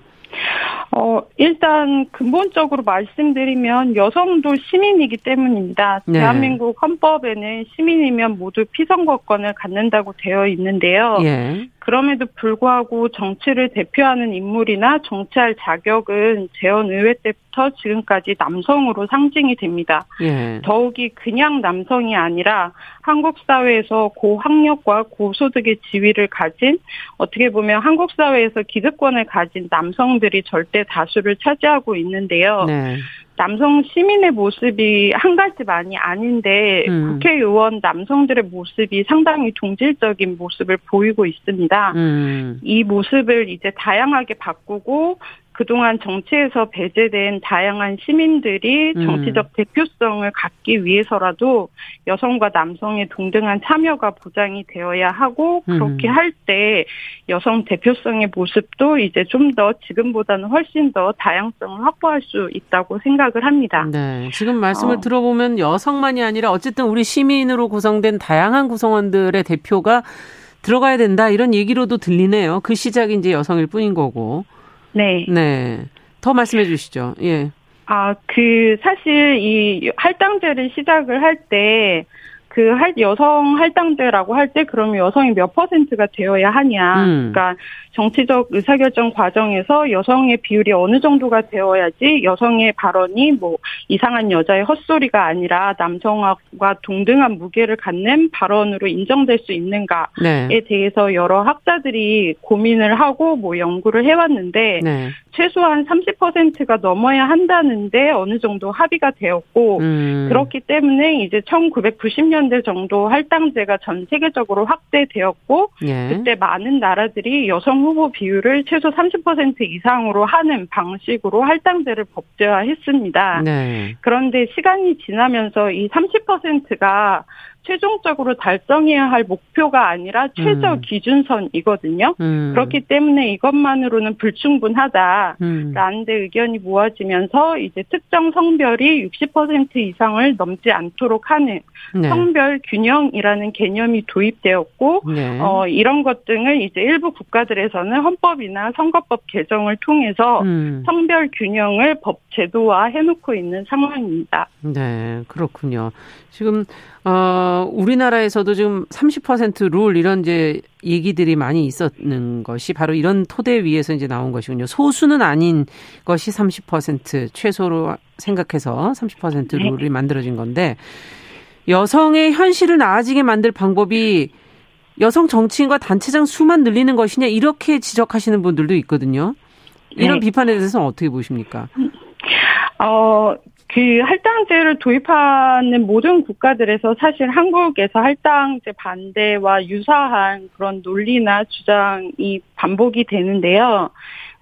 어, 일단 근본적으로 말씀드리면 여성도 시민이기 때문입니다. 네. 대한민국 헌법에는 시민이면 모두 피선거권을 갖는다고 되어 있는데요. 예. 그럼에도 불구하고 정치를 대표하는 인물이나 정치할 자격은 재헌의회 때부터 지금까지 남성으로 상징이 됩니다. 예. 더욱이 그냥 남성이 아니라 한국 사회에서 고학력과 고소득의 지위를 가진 어떻게 보면 한국 사회에서 기득권을 가진 남성들이 절대 다수를 차지하고 있는데요. 네. 남성 시민의 모습이 한 가지만이 아닌데 음. 국회의원 남성들의 모습이 상당히 동질적인 모습을 보이고 있습니다. 음. 이 모습을 이제 다양하게 바꾸고 그동안 정치에서 배제된 다양한 시민들이 음. 정치적 음. 대표성을 갖기 위해서라도 여성과 남성의 동등한 참여가 보장이 되어야 하고 그렇게 음. 할때 여성 대표성의 모습도 이제 좀 더 지금보다는 훨씬 더 다양성을 확보할 수 있다고 생각을 합니다. 네. 지금 말씀을 어. 들어보면 여성만이 아니라 어쨌든 우리 시민으로 구성된 다양한 구성원들의 대표가 들어가야 된다 이런 얘기로도 들리네요. 그 시작이 이제 여성일 뿐인 거고. 네. 네. 더 말씀해 주시죠. 예. 아, 그, 사실 이 할당제를 시작을 할 때 그 할, 여성 할당제라고 할 때 그러면 여성이 몇 퍼센트가 되어야 하냐. 음. 그러니까 정치적 의사결정 과정에서 여성의 비율이 어느 정도가 되어야지 여성의 발언이 뭐 이상한 여자의 헛소리가 아니라 남성과 동등한 무게를 갖는 발언으로 인정될 수 있는가에 네. 대해서 여러 학자들이 고민을 하고 뭐 연구를 해왔는데 네. 최소한 30%가 넘어야 한다는데 어느 정도 합의가 되었고 음. 그렇기 때문에 이제 1990년 대 정도 할당제가 전 세계적으로 확대되었고 예. 그때 많은 나라들이 여성 후보 비율을 최소 30% 이상으로 하는 방식으로 할당제를 법제화했습니다. 네. 그런데 시간이 지나면서 이 30%가 최종적으로 달성해야 할 목표가 아니라 최저 음. 기준선이거든요. 음. 그렇기 때문에 이것만으로는 불충분하다라는 음. 데 의견이 모아지면서 이제 특정 성별이 60% 이상을 넘지 않도록 하는 네. 성별 균형이라는 개념이 도입되었고 네. 어, 이런 것 등을 이제 일부 국가들에서는 헌법이나 선거법 개정을 통해서 음. 성별 균형을 법 제도화 해놓고 있는 상황입니다. 네, 그렇군요. 지금 어, 우리나라에서도 지금 30%룰 이런 이제 얘기들이 많이 있었는 것이 바로 이런 토대 위에서 이제 나온 것이군요. 소수는 아닌 것이 30% 최소로 생각해서 30% 룰이 만들어진 건데 여성의 현실을 나아지게 만들 방법이 여성 정치인과 단체장 수만 늘리는 것이냐 이렇게 지적하시는 분들도 있거든요. 이런 네. 비판에 대해서는 어떻게 보십니까? 어, 그 할당제를 도입하는 모든 국가들에서 사실 한국에서 할당제 반대와 유사한 그런 논리나 주장이 반복이 되는데요.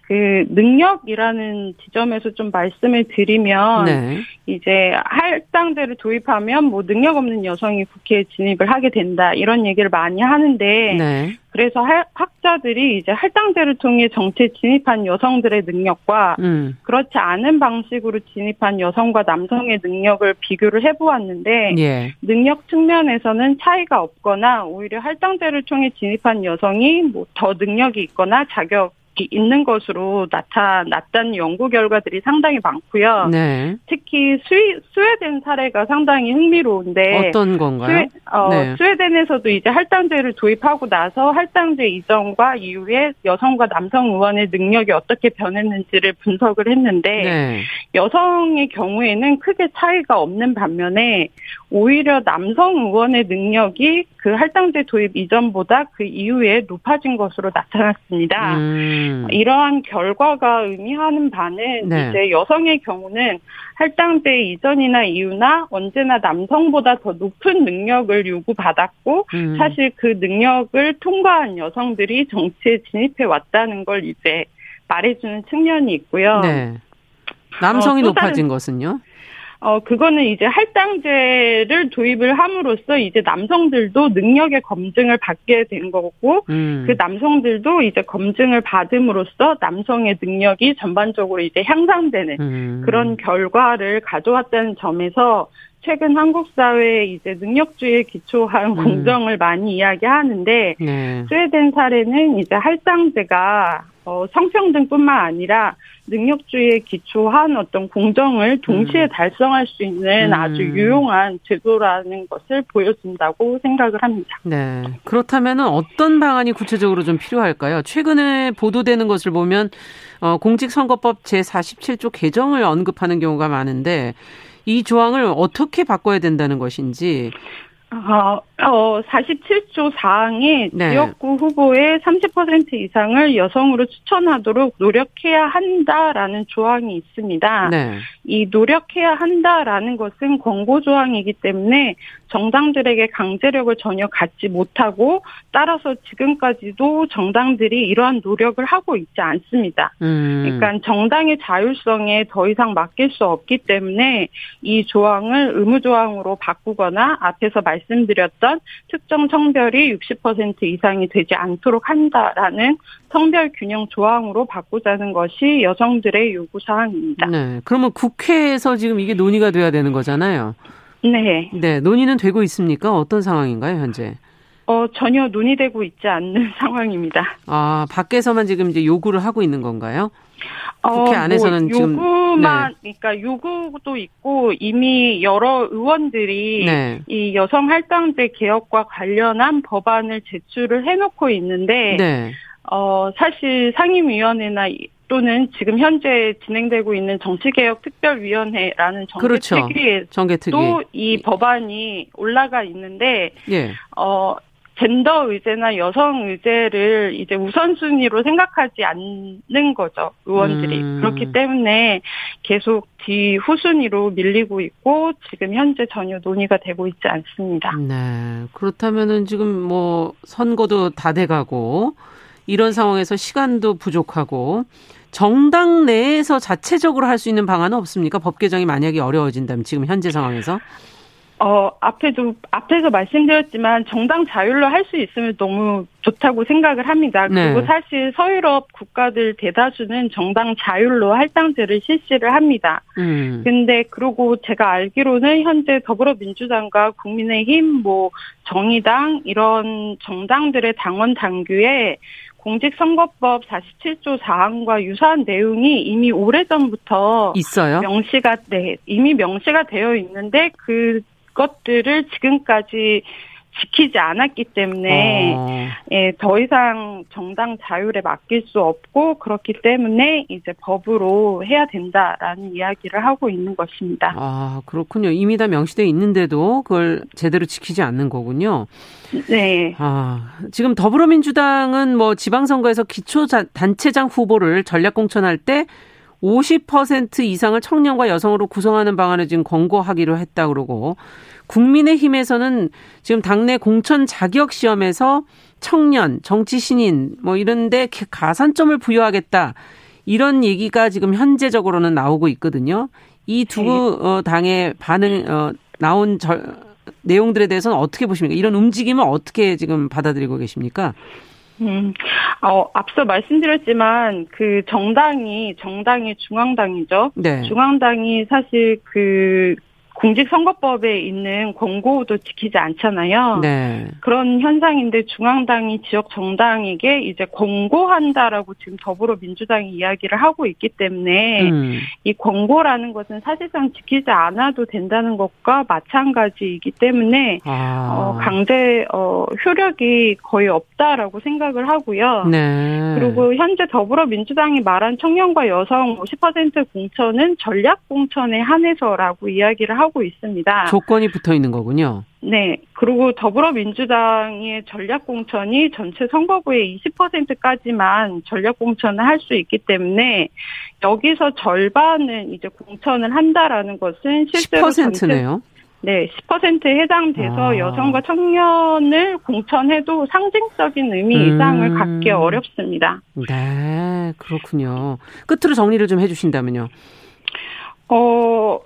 그 능력이라는 지점에서 좀 말씀을 드리면 네. 이제 할당제를 도입하면 뭐 능력 없는 여성이 국회에 진입을 하게 된다 이런 얘기를 많이 하는데 네. 그래서 학자들이 이제 할당제를 통해 정치에 진입한 여성들의 능력과 음. 그렇지 않은 방식으로 진입한 여성과 남성의 능력을 비교를 해보았는데 예. 능력 측면에서는 차이가 없거나 오히려 할당제를 통해 진입한 여성이 뭐 더 능력이 있거나 자격 있는 것으로 나타났다는 연구 결과들이 상당히 많고요. 네. 특히 스위, 스웨덴 사례가 상당히 흥미로운데 어떤 건가요? 스웨, 어, 네. 스웨덴에서도 이제 할당제를 도입하고 나서 할당제 이전과 이후에 여성과 남성 의원의 능력이 어떻게 변했는지를 분석을 했는데 네. 여성의 경우에는 크게 차이가 없는 반면에 오히려 남성 의원의 능력이 그 할당제 도입 이전보다 그 이후에 높아진 것으로 나타났습니다. 음. 이러한 결과가 의미하는 바는 네. 이제 여성의 경우는 할당제 이전이나 이후나 언제나 남성보다 더 높은 능력을 요구받았고 음. 사실 그 능력을 통과한 여성들이 정치에 진입해 왔다는 걸 이제 말해주는 측면이 있고요. 네. 남성이 어, 높아진 것은요? 어, 그거는 이제 할당제를 도입을 함으로써 이제 남성들도 능력의 검증을 받게 된 거고, 음. 그 남성들도 이제 검증을 받음으로써 남성의 능력이 전반적으로 이제 향상되는 음. 그런 결과를 가져왔다는 점에서 최근 한국 사회에 이제 능력주의에 기초한 음. 공정을 많이 이야기하는데 네. 스웨덴 사례는 이제 할당제가 어, 성평등뿐만 아니라 능력주의에 기초한 어떤 공정을 동시에 음. 달성할 수 있는 음. 아주 유용한 제도라는 것을 보여준다고 생각을 합니다. 네. 그렇다면 어떤 방안이 구체적으로 좀 필요할까요? 최근에 보도되는 것을 보면 어, 공직선거법 제47조 개정을 언급하는 경우가 많은데 이 조항을 어떻게 바꿔야 된다는 것인지. 어, 어, 47조 4항이 네. 지역구 후보의 30% 이상을 여성으로 추천하도록 노력해야 한다라는 조항이 있습니다. 네. 이 노력해야 한다라는 것은 권고 조항이기 때문에 정당들에게 강제력을 전혀 갖지 못하고 따라서 지금까지도 정당들이 이러한 노력을 하고 있지 않습니다. 음. 그러니까 정당의 자율성에 더 이상 맡길 수 없기 때문에 이 조항을 의무 조항으로 바꾸거나 앞에서 말씀드렸던 특정 성별이 60% 이상이 되지 않도록 한다라는 성별 균형 조항으로 바꾸자는 것이 여성들의 요구 사항입니다. 네. 그러면 국회에서 지금 이게 논의가 돼야 되는 거잖아요. 네. 네, 논의는 되고 있습니까? 어떤 상황인가요, 현재? 어, 전혀 논의되고 있지 않는 상황입니다. 아, 밖에서만 지금 이제 요구를 하고 있는 건가요? 국회 어, 안에서는 뭐 지금 요구만 네. 그러니까 요구도 있고 이미 여러 의원들이 네. 이 여성 할당제 개혁과 관련한 법안을 제출을 해놓고 있는데 네. 어 사실 상임위원회나 또는 지금 현재 진행되고 있는 정치개혁특별위원회라는 정개특위에도 그렇죠. 이 법안이 올라가 있는데 예. 어 젠더 의제나 여성 의제를 이제 우선순위로 생각하지 않는 거죠 의원들이 음. 그렇기 때문에 계속 뒤 후순위로 밀리고 있고 지금 현재 전혀 논의가 되고 있지 않습니다. 네 그렇다면은 지금 뭐 선거도 다 돼가고 이런 상황에서 시간도 부족하고 정당 내에서 자체적으로 할 수 있는 방안은 없습니까? 법 개정이 만약에 어려워진다면 지금 현재 상황에서? 어, 앞에도, 앞에서 말씀드렸지만 정당 자율로 할 수 있으면 너무 좋다고 생각을 합니다. 그리고 네. 사실 서유럽 국가들 대다수는 정당 자율로 할당제를 실시를 합니다. 음. 근데 그리고 제가 알기로는 현재 더불어민주당과 국민의힘, 뭐 정의당 이런 정당들의 당원 당규에 공직선거법 47조 4항과 유사한 내용이 이미 오래전부터 있어요. 명시가 네, 이미 명시가 되어 있는데 그 것들을 지금까지 지키지 않았기 때문에 어. 예, 더 이상 정당 자율에 맡길 수 없고 그렇기 때문에 이제 법으로 해야 된다라는 이야기를 하고 있는 것입니다. 아 그렇군요. 이미 다 명시돼 있는데도 그걸 제대로 지키지 않는 거군요. 네. 아 지금 더불어민주당은 뭐 지방선거에서 기초 단체장 후보를 전략 공천할 때 50% 이상을 청년과 여성으로 구성하는 방안을 지금 권고하기로 했다 그러고 국민의힘에서는 지금 당내 공천 자격 시험에서 청년, 정치 신인 뭐 이런데 가산점을 부여하겠다 이런 얘기가 지금 현재적으로는 나오고 있거든요. 이두 네. 어, 당의 반응 어, 나온 저, 내용들에 대해서는 어떻게 보십니까? 이런 움직임을 어떻게 지금 받아들이고 계십니까? 음, 어, 앞서 말씀드렸지만 그 정당이 정당이 중앙당이죠. 네. 중앙당이 사실 그 공직선거법에 있는 권고도 지키지 않잖아요. 네. 그런 현상인데 중앙당이 지역 정당에게 이제 권고한다라고 지금 더불어민주당이 이야기를 하고 있기 때문에 음. 이 권고라는 것은 사실상 지키지 않아도 된다는 것과 마찬가지이기 때문에 아. 어, 강제 어, 효력이 거의 없다라고 생각을 하고요. 네. 그리고 현재 더불어민주당이 말한 청년과 여성 50% 공천은 전략 공천에 한해서라고 이야기를 하고 하고 있습니다. 조건이 붙어 있는 거군요. 네. 그리고 더불어민주당의 전략공천이 전체 선거구의 20%까지만 전략공천을 할 수 있기 때문에 여기서 절반은 이제 공천을 한다라는 것은 실제로 10%네요. 네, 10%에 해당돼서 아. 여성과 청년을 공천해도 상징적인 의미 음. 이상을 갖기 어렵습니다. 네, 그렇군요. 끝으로 정리를 좀 해주신다면요. 어,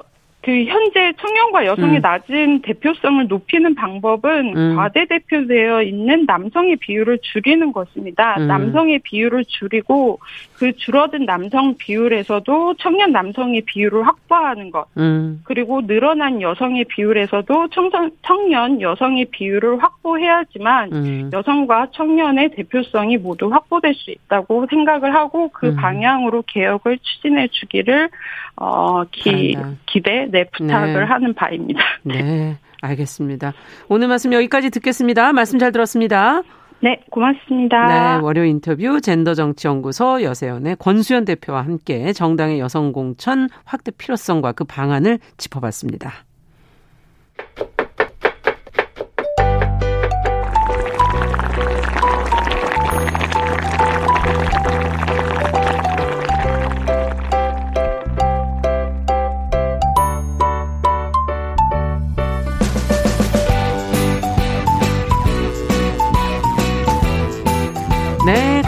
그 현재 청년과 여성의 음. 낮은 대표성을 높이는 방법은 음. 과대 대표되어 있는 남성의 비율을 줄이는 것입니다. 음. 남성의 비율을 줄이고 그 줄어든 남성 비율에서도 청년 남성의 비율을 확보하는 것. 음. 그리고 늘어난 여성의 비율에서도 청선, 청년 여성의 비율을 확보해야지만 음. 여성과 청년의 대표성이 모두 확보될 수 있다고 생각을 하고 그 음. 방향으로 개혁을 추진해 주기를 어, 기, 기대 네, 부탁을 네. 하는 바입니다. 네, 알겠습니다. 오늘 말씀 여기까지 듣겠습니다. 말씀 잘 들었습니다. 네, 고맙습니다. 네, 월요 인터뷰 젠더정치연구소 여세연의 권수현 대표와 함께 정당의 여성 공천 확대 필요성과 그 방안을 짚어봤습니다.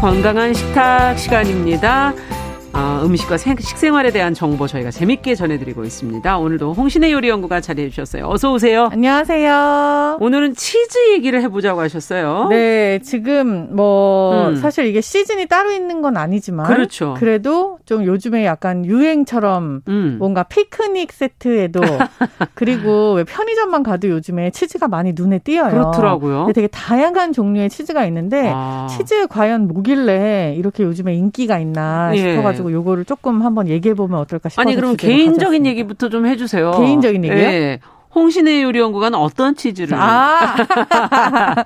건강한 식탁 시간입니다. 어, 음식과 생, 식생활에 대한 정보 저희가 재밌게 전해드리고 있습니다. 오늘도 홍신의 요리 연구가 자리해 주셨어요. 어서 오세요. 안녕하세요. 오늘은 치즈 얘기를 해보자고 하셨어요. 네, 지금 뭐 음. 사실 이게 시즌이 따로 있는 건 아니지만 그렇죠. 그래도 좀 요즘에 약간 유행처럼 음. 뭔가 피크닉 세트에도 그리고 왜 편의점만 가도 요즘에 치즈가 많이 눈에 띄어요. 그렇더라고요. 되게 다양한 종류의 치즈가 있는데 아. 치즈 과연 뭐길래 이렇게 요즘에 인기가 있나 예. 싶어가지고. 가지고 요거를 조금 한번 얘기해 보면 어떨까 싶어요. 아니 그럼 개인적인 가져왔습니다. 얘기부터 좀 해주세요. 개인적인 얘기요? 네. 홍신의 요리연구가는 어떤 치즈를 아.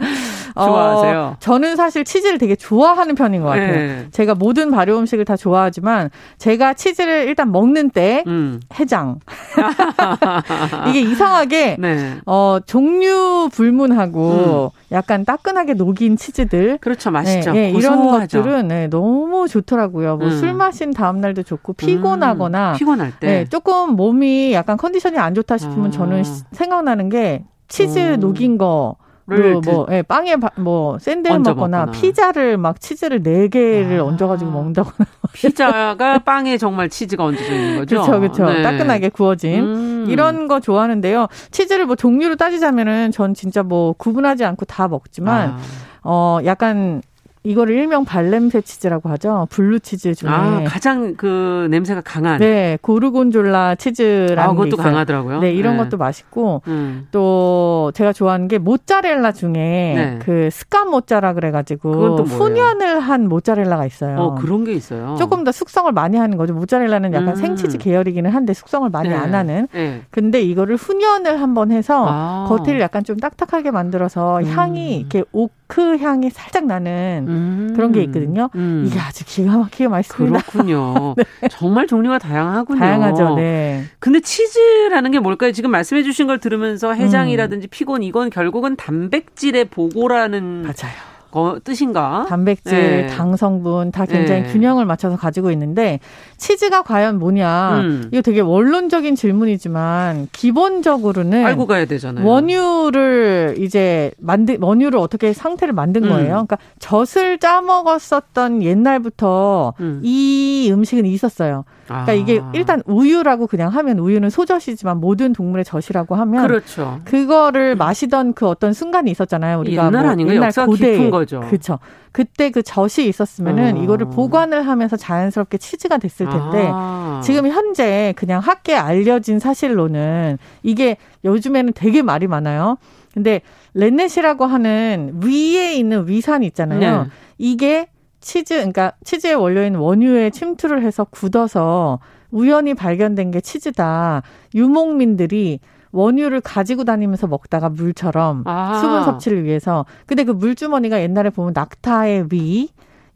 좋아하세요? 어, 저는 사실 치즈를 되게 좋아하는 편인 것 같아요. 네. 제가 모든 발효 음식을 다 좋아하지만 제가 치즈를 일단 먹는 때 음. 해장. 이게 이상하게 네. 어, 종류 불문하고 음. 약간 따끈하게 녹인 치즈들. 그렇죠, 맛있죠. 네, 네, 이런 것들은 네, 너무 좋더라고요. 뭐술 음. 마신 다음 날도 좋고 피곤하거나 음, 피곤할 때 네, 조금 몸이 약간 컨디션이 안 좋다 싶으면 아. 저는 생각나는 게 치즈 음. 녹인 거. 뭐 예, 빵에 뭐 샌드를 먹거나 먹거나. 피자를 막 치즈를 네 개를 아. 얹어가지고 먹는다거나 피자가 빵에 정말 치즈가 얹어져 있는 거죠. 그렇죠, 그렇죠. 네. 따끈하게 구워진 음. 이런 거 좋아하는데요. 치즈를 뭐 종류로 따지자면은 전 진짜 뭐 구분하지 않고 다 먹지만 아. 어 약간 이거를 일명 발냄새 치즈라고 하죠. 블루 치즈 중에 아, 가장 그 냄새가 강한. 네, 고르곤졸라 치즈라는 아, 그것도 강하더라고요. 네, 이런 네. 것도 맛있고 음. 또 제가 좋아하는 게 모짜렐라 중에 네. 그 스카 모짜라 그래가지고 훈연을 한 모짜렐라가 있어요. 어, 그런 게 있어요. 조금 더 숙성을 많이 하는 거죠. 모짜렐라는 약간 음. 생치즈 계열이기는 한데 숙성을 많이 네. 안 하는. 네. 근데 이거를 훈연을 한번 해서 아. 겉을 약간 좀 딱딱하게 만들어서 향이 음. 이렇게 오크 향이 살짝 나는. 음. 음. 그런 게 있거든요. 음. 이게 아주 기가 막히게 맛있습니다. 그렇군요. 네. 정말 종류가 다양하군요. 다양하죠. 네. 근데 치즈라는 게 뭘까요? 지금 말씀해 주신 걸 들으면서 해장이라든지 피곤 이건 결국은 단백질의 보고라는 맞아요. 거, 뜻인가? 단백질, 네. 당 성분 다 굉장히 네. 균형을 맞춰서 가지고 있는데 치즈가 과연 뭐냐? 음. 이거 되게 원론적인 질문이지만 기본적으로는 알고 가야 되잖아요. 원유를 이제 만든 원유를 어떻게 상태를 만든 음. 거예요. 그러니까 젖을 짜 먹었었던 옛날부터 음. 이 음식은 있었어요. 그러니까 아. 이게 일단 우유라고 그냥 하면 우유는 소젖이지만 모든 동물의 젖이라고 하면 그렇죠. 그거를 마시던 그 어떤 순간이 있었잖아요. 우리가 옛날 뭐 아닌가요? 옛날 고대 거죠. 그렇죠. 그때 그 젖이 있었으면은 어. 이거를 보관을 하면서 자연스럽게 치즈가 됐을 텐데 아. 지금 현재 그냥 학계에 알려진 사실로는 이게 요즘에는 되게 말이 많아요. 근데 렌넷이라고 하는 위에 있는 위산 있잖아요. 네. 이게 치즈, 그러니까 치즈의 원료인 원유에 침투를 해서 굳어서 우연히 발견된 게 치즈다. 유목민들이 원유를 가지고 다니면서 먹다가 물처럼 아. 수분 섭취를 위해서. 근데 그 물주머니가 옛날에 보면 낙타의 위,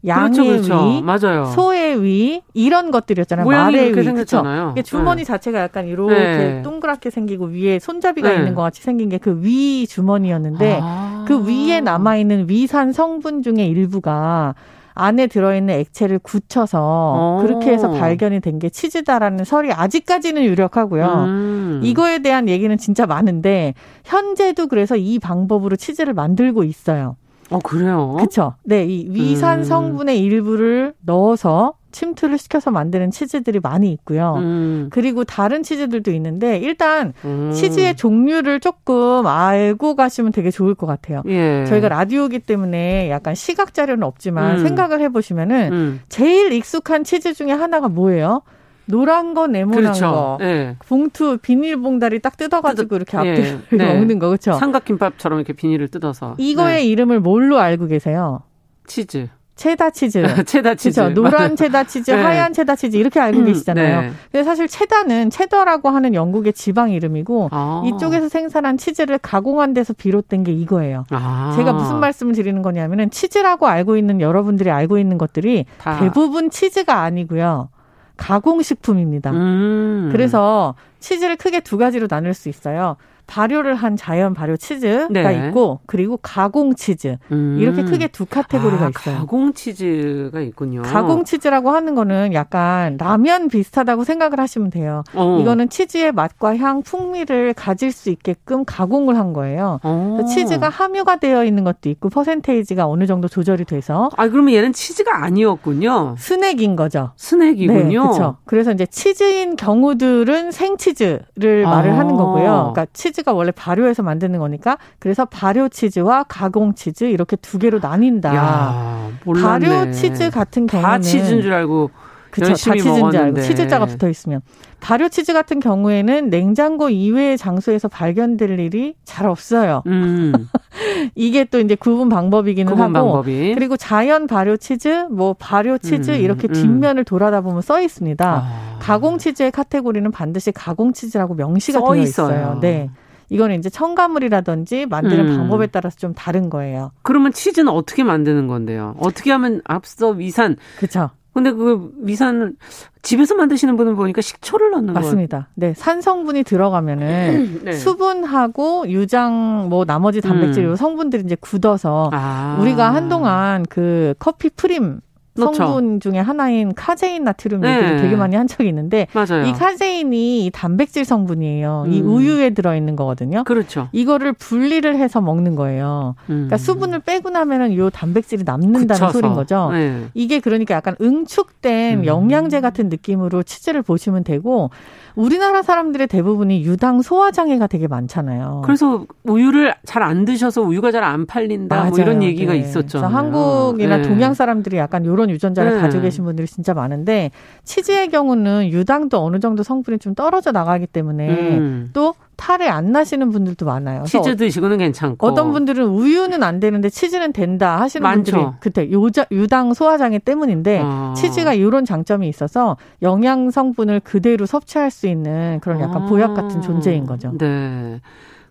양의 그렇죠, 그렇죠. 위, 맞아요. 소의 위 이런 것들이었잖아요. 말의 위, 그렇죠. 이게 주머니 네. 자체가 약간 이렇게 네. 동그랗게 생기고 위에 손잡이가 네. 있는 것 같이 생긴 게 그 위 주머니였는데 아. 그 위에 남아 있는 위산 성분 중에 일부가 안에 들어있는 액체를 굳혀서 오. 그렇게 해서 발견이 된 게 치즈다라는 설이 아직까지는 유력하고요. 음. 이거에 대한 얘기는 진짜 많은데 현재도 그래서 이 방법으로 치즈를 만들고 있어요. 어 그래요? 그렇죠. 네, 이 위산 음. 성분의 일부를 넣어서 침투를 시켜서 만드는 치즈들이 많이 있고요. 음. 그리고 다른 치즈들도 있는데 일단 음. 치즈의 종류를 조금 알고 가시면 되게 좋을 것 같아요. 예. 저희가 라디오기 때문에 약간 시각 자료는 없지만 음. 생각을 해보시면은 음. 제일 익숙한 치즈 중에 하나가 뭐예요? 노란 거 네모난 그렇죠. 거 네. 봉투 비닐봉다리 딱 뜯어가지고 뜯어, 이렇게 앞뒤로 예. 네. 먹는 거 그렇죠 삼각김밥처럼 이렇게 비닐을 뜯어서 이거의 네. 이름을 뭘로 알고 계세요? 치즈 체다 치즈. 체다 치즈. 그렇죠. 노란 체다 치즈, 네. 하얀 체다 치즈 이렇게 알고 음, 계시잖아요. 네. 근데 사실 체다는 체더라고 하는 영국의 지방 이름이고 아. 이쪽에서 생산한 치즈를 가공한 데서 비롯된 게 이거예요. 아. 제가 무슨 말씀을 드리는 거냐면은 치즈라고 알고 있는 여러분들이 알고 있는 것들이 다. 대부분 치즈가 아니고요. 가공식품입니다. 음. 그래서 치즈를 크게 두 가지로 나눌 수 있어요. 발효를 한 자연 발효 치즈가 네. 있고 그리고 가공 치즈 음. 이렇게 크게 두 카테고리가 아, 있어요. 가공 치즈가 있군요. 가공 치즈라고 하는 거는 약간 라면 비슷하다고 생각을 하시면 돼요. 어. 이거는 치즈의 맛과 향, 풍미를 가질 수 있게끔 가공을 한 거예요. 어. 치즈가 함유가 되어 있는 것도 있고 퍼센테이지가 어느 정도 조절이 돼서. 아 그러면 얘는 치즈가 아니었군요. 스낵인 거죠. 스낵이군요. 네, 그렇죠. 그래서 이제 치즈인 경우들은 생치즈를 아. 말을 하는 거고요. 그러니까 치즈가 원래 발효해서 만드는 거니까 그래서 발효 치즈와 가공 치즈 이렇게 두 개로 나뉜다. 야, 발효 치즈 같은 경우는 다 치즈인 줄 알고 그쵸, 다 치즈인 줄 알고 치즈자가 붙어 있으면 발효 치즈 같은 경우에는 냉장고 이외의 장소에서 발견될 일이 잘 없어요. 음. 이게 또 이제 구분 방법이기는 구분 하고 방법이. 그리고 자연 발효 치즈, 뭐 발효 치즈 음. 이렇게 음. 뒷면을 돌아다 보면 써 있습니다. 아. 가공 치즈의 카테고리는 반드시 가공 치즈라고 명시가 되어 있어요. 있어요. 네. 이거는 이제 첨가물이라든지 만드는 음. 방법에 따라서 좀 다른 거예요. 그러면 치즈는 어떻게 만드는 건데요? 어떻게 하면 앞서 위산 그렇죠. 근데 그 위산을 집에서 만드시는 분은 보니까 식초를 넣는 거예요. 맞습니다. 네, 산 성분이 들어가면은 네. 수분하고 유장 뭐 나머지 단백질 음. 성분들이 이제 굳어서 아. 우리가 한동안 그 커피 프림 그렇죠. 성분 중에 하나인 카제인 나트륨 얘기를 네. 되게 많이 한 적이 있는데 맞아요. 이 카제인이 단백질 성분이에요. 음. 이 우유에 들어 있는 거거든요. 그렇죠. 이거를 분리를 해서 먹는 거예요. 음. 그러니까 수분을 빼고 나면은 요 단백질이 남는다는 그쵸. 소리인 거죠. 네. 이게 그러니까 약간 응축된 음. 영양제 같은 느낌으로 치즈를 보시면 되고 우리나라 사람들의 대부분이 유당 소화 장애가 되게 많잖아요. 그래서 우유를 잘 안 드셔서 우유가 잘 안 팔린다 뭐 이런 얘기가 네. 있었죠. 한국이나 네. 동양 사람들이 약간 요런 유전자를 네. 가지고 계신 분들이 진짜 많은데 치즈의 경우는 유당도 어느 정도 성분이 좀 떨어져 나가기 때문에 음. 또 탈이 안 나시는 분들도 많아요. 치즈 드시고는 괜찮고 어떤 분들은 우유는 안 되는데 치즈는 된다 하시는 많죠. 분들이 그때 요자, 유당 소화장애 때문인데 아. 치즈가 이런 장점이 있어서 영양 성분을 그대로 섭취할 수 있는 그런 약간 아. 보약 같은 존재인 거죠. 네.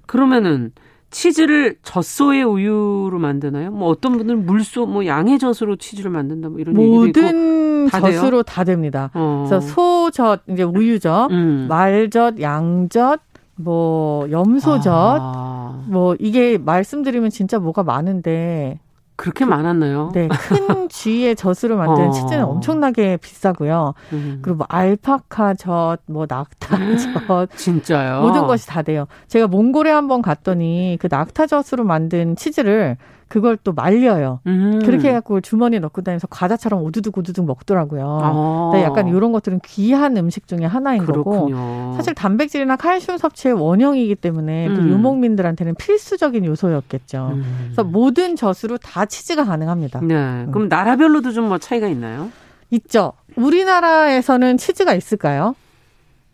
그러면은 치즈를 젖소의 우유로 만드나요? 뭐 어떤 분들은 물소, 뭐 양의 젖으로 치즈를 만든다 뭐 이런 모든 다 젖으로 다 됩니다. 어. 그래서 소젖 이제 우유젖, 음. 말젖, 양젖, 뭐 염소젖, 아. 뭐 이게 말씀드리면 진짜 뭐가 많은데 그렇게 그, 많았나요? 네, 큰 쥐의 젖으로 만든 어. 치즈는 엄청나게 비싸고요. 음. 그리고 뭐 알파카 젖, 뭐 낙타 젖, 진짜요? 모든 것이 다 돼요. 제가 몽골에 한번 갔더니 그 낙타 젖으로 만든 치즈를 그걸 또 말려요. 음. 그렇게 해갖고 주머니에 넣고 다니면서 과자처럼 오두둑 오두둑 먹더라고요. 아. 약간 이런 것들은 귀한 음식 중에 하나인 그렇군요. 거고 사실 단백질이나 칼슘 섭취의 원형이기 때문에 그 음. 그 유목민들한테는 필수적인 요소였겠죠. 음. 그래서 모든 젖으로 다 치즈가 가능합니다. 네. 음. 그럼 나라별로도 좀 뭐 차이가 있나요? 있죠. 우리나라에서는 치즈가 있을까요?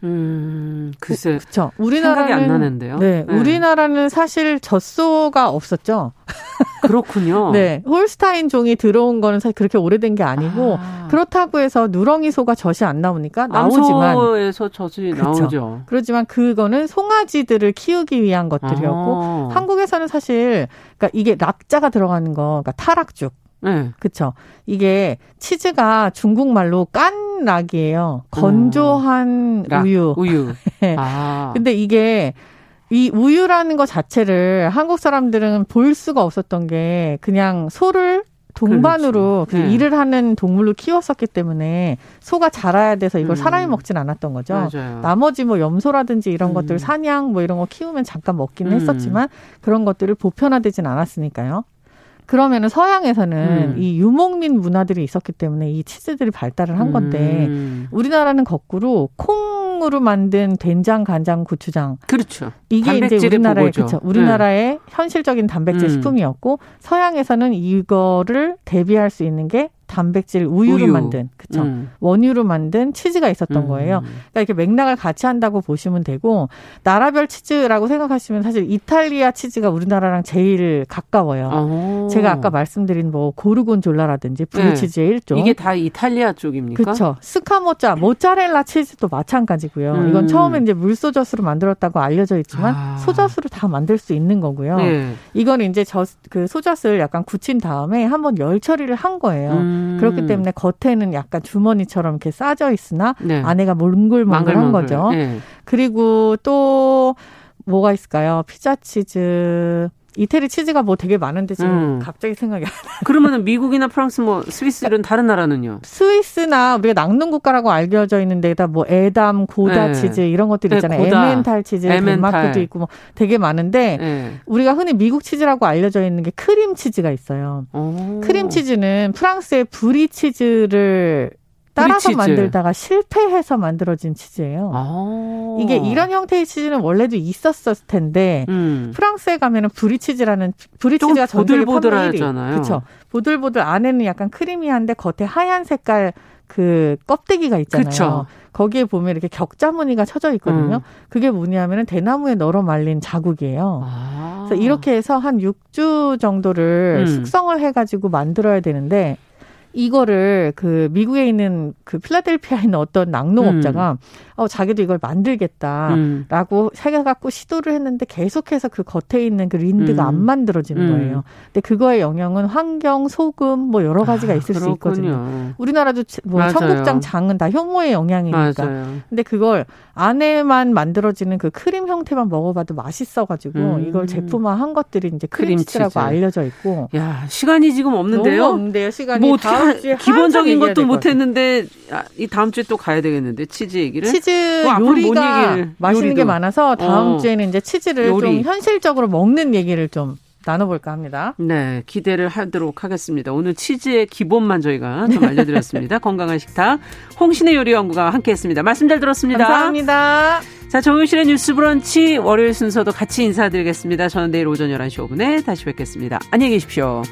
음, 글쎄. 그쵸. 우리나라는. 생각이 안 나는데요. 네, 네. 우리나라는 사실 젖소가 없었죠. 그렇군요. 네. 홀스타인 종이 들어온 거는 사실 그렇게 오래된 게 아니고, 아. 그렇다고 해서 누렁이 소가 젖이 안 나오니까 나오지만. 암소에서 젖이 그쵸. 나오죠. 그렇지만 그거는 송아지들을 키우기 위한 것들이었고, 아. 한국에서는 사실, 그러니까 이게 락자가 들어가는 거, 그러니까 타락죽. 네. 그쵸. 이게 치즈가 중국말로 깐 락이에요. 건조한 음. 우유. 우유. 네. 아. 근데 이게 이 우유라는 것 자체를 한국 사람들은 볼 수가 없었던 게 그냥 소를 동반으로 그 네. 일을 하는 동물로 키웠었기 때문에 소가 자라야 돼서 이걸 음. 사람이 먹진 않았던 거죠. 맞아요. 나머지 뭐 염소라든지 이런 음. 것들 사냥 뭐 이런 거 키우면 잠깐 먹기는 음. 했었지만 그런 것들을 보편화되진 않았으니까요. 그러면은 서양에서는 음. 이 유목민 문화들이 있었기 때문에 이 치즈들이 발달을 한 건데 음. 우리나라는 거꾸로 콩으로 만든 된장, 간장, 고추장. 그렇죠. 이게 이제 우리나라의 그렇죠. 우리나라의 네. 현실적인 단백질 음. 식품이었고 서양에서는 이거를 대비할 수 있는 게 단백질 우유로 우유. 만든 그쵸 음. 원유로 만든 치즈가 있었던 음. 거예요. 그러니까 이렇게 맥락을 같이 한다고 보시면 되고 나라별 치즈라고 생각하시면 사실 이탈리아 치즈가 우리나라랑 제일 가까워요. 오. 제가 아까 말씀드린 뭐 고르곤졸라라든지 블루치즈의 네. 일종 이게 다 이탈리아 쪽입니까? 그렇죠. 스카모짜, 모짜렐라 치즈도 마찬가지고요. 음. 이건 처음에 이제 물소젖으로 만들었다고 알려져 있지만 아. 소젖으로 다 만들 수 있는 거고요. 네. 이건 이제 저 그 소젖을 약간 굳힌 다음에 한번 열 처리를 한 거예요. 음. 음. 그렇기 때문에 겉에는 약간 주머니처럼 이렇게 싸져 있으나 네. 안에가 몽글몽글한 거죠. 네. 그리고 또 뭐가 있을까요? 피자 치즈, 이태리 치즈가 뭐 되게 많은데 지금 음. 갑자기 생각이 안 나요. 그러면은 미국이나 프랑스 뭐 스위스 이런 다른 나라는요? 스위스나 우리가 낙농 국가라고 알려져 있는 데다 뭐 에담, 고다 네. 치즈 이런 것들 네, 있잖아요. 네, 에멘탈 치즈, 에멘탈. 덴마크도 있고 뭐 되게 많은데 네. 우리가 흔히 미국 치즈라고 알려져 있는 게 크림 치즈가 있어요. 오. 크림 치즈는 프랑스의 브리 치즈를 따라서 만들다가 실패해서 만들어진 치즈예요. 아. 이게 이런 형태의 치즈는 원래도 있었을 텐데 음. 프랑스에 가면은 브리치즈라는 브리치즈가 전 세계 보들보들하잖아요. 그렇죠. 보들보들 안에는 약간 크리미한데 겉에 하얀 색깔 그 껍데기가 있잖아요. 그쵸. 거기에 보면 이렇게 격자 무늬가 쳐져 있거든요. 음. 그게 뭐냐면은 대나무에 널어 말린 자국이에요. 아. 그래서 이렇게 해서 한 6주 정도를 음. 숙성을 해가지고 만들어야 되는데 이거를 그 미국에 있는 그 필라델피아에 있는 어떤 낙농업자가 음. 어 자기도 이걸 만들겠다라고 음. 생각갖고 시도를 했는데 계속해서 그 겉에 있는 그 린드가 음. 안 만들어지는 음. 거예요. 근데 그거의 영향은 환경, 소금 뭐 여러 가지가 아, 있을 아, 수 있거든요. 우리나라도 뭐 맞아요. 청국장 장은 다 효모의 영향이니까. 맞아요. 근데 그걸 안에만 만들어지는 그 크림 형태만 먹어봐도 맛있어가지고 음. 이걸 제품화한 것들이 이제 크림치즈라고 알려져 있고. 야 시간이 지금 없는데요. 없는데요. 시간이 뭐 다음 주에 기본적인 것도 못했는데 아, 이 다음 주에 또 가야 되겠는데 치즈 얘기를. 치즈 치즈 뭐 요리가 맛있는 요리도. 게 많아서 다음 어. 주에는 이제 치즈를 요리. 좀 현실적으로 먹는 얘기를 좀 나눠볼까 합니다. 네, 기대를 하도록 하겠습니다. 오늘 치즈의 기본만 저희가 좀 알려드렸습니다. 건강한 식탁 홍신의 요리 연구가 함께했습니다. 말씀 잘 들었습니다. 감사합니다. 자, 정유실의 뉴스 브런치 월요일 순서도 같이 인사드리겠습니다. 저는 내일 오전 11시 5분에 다시 뵙겠습니다. 안녕히 계십시오.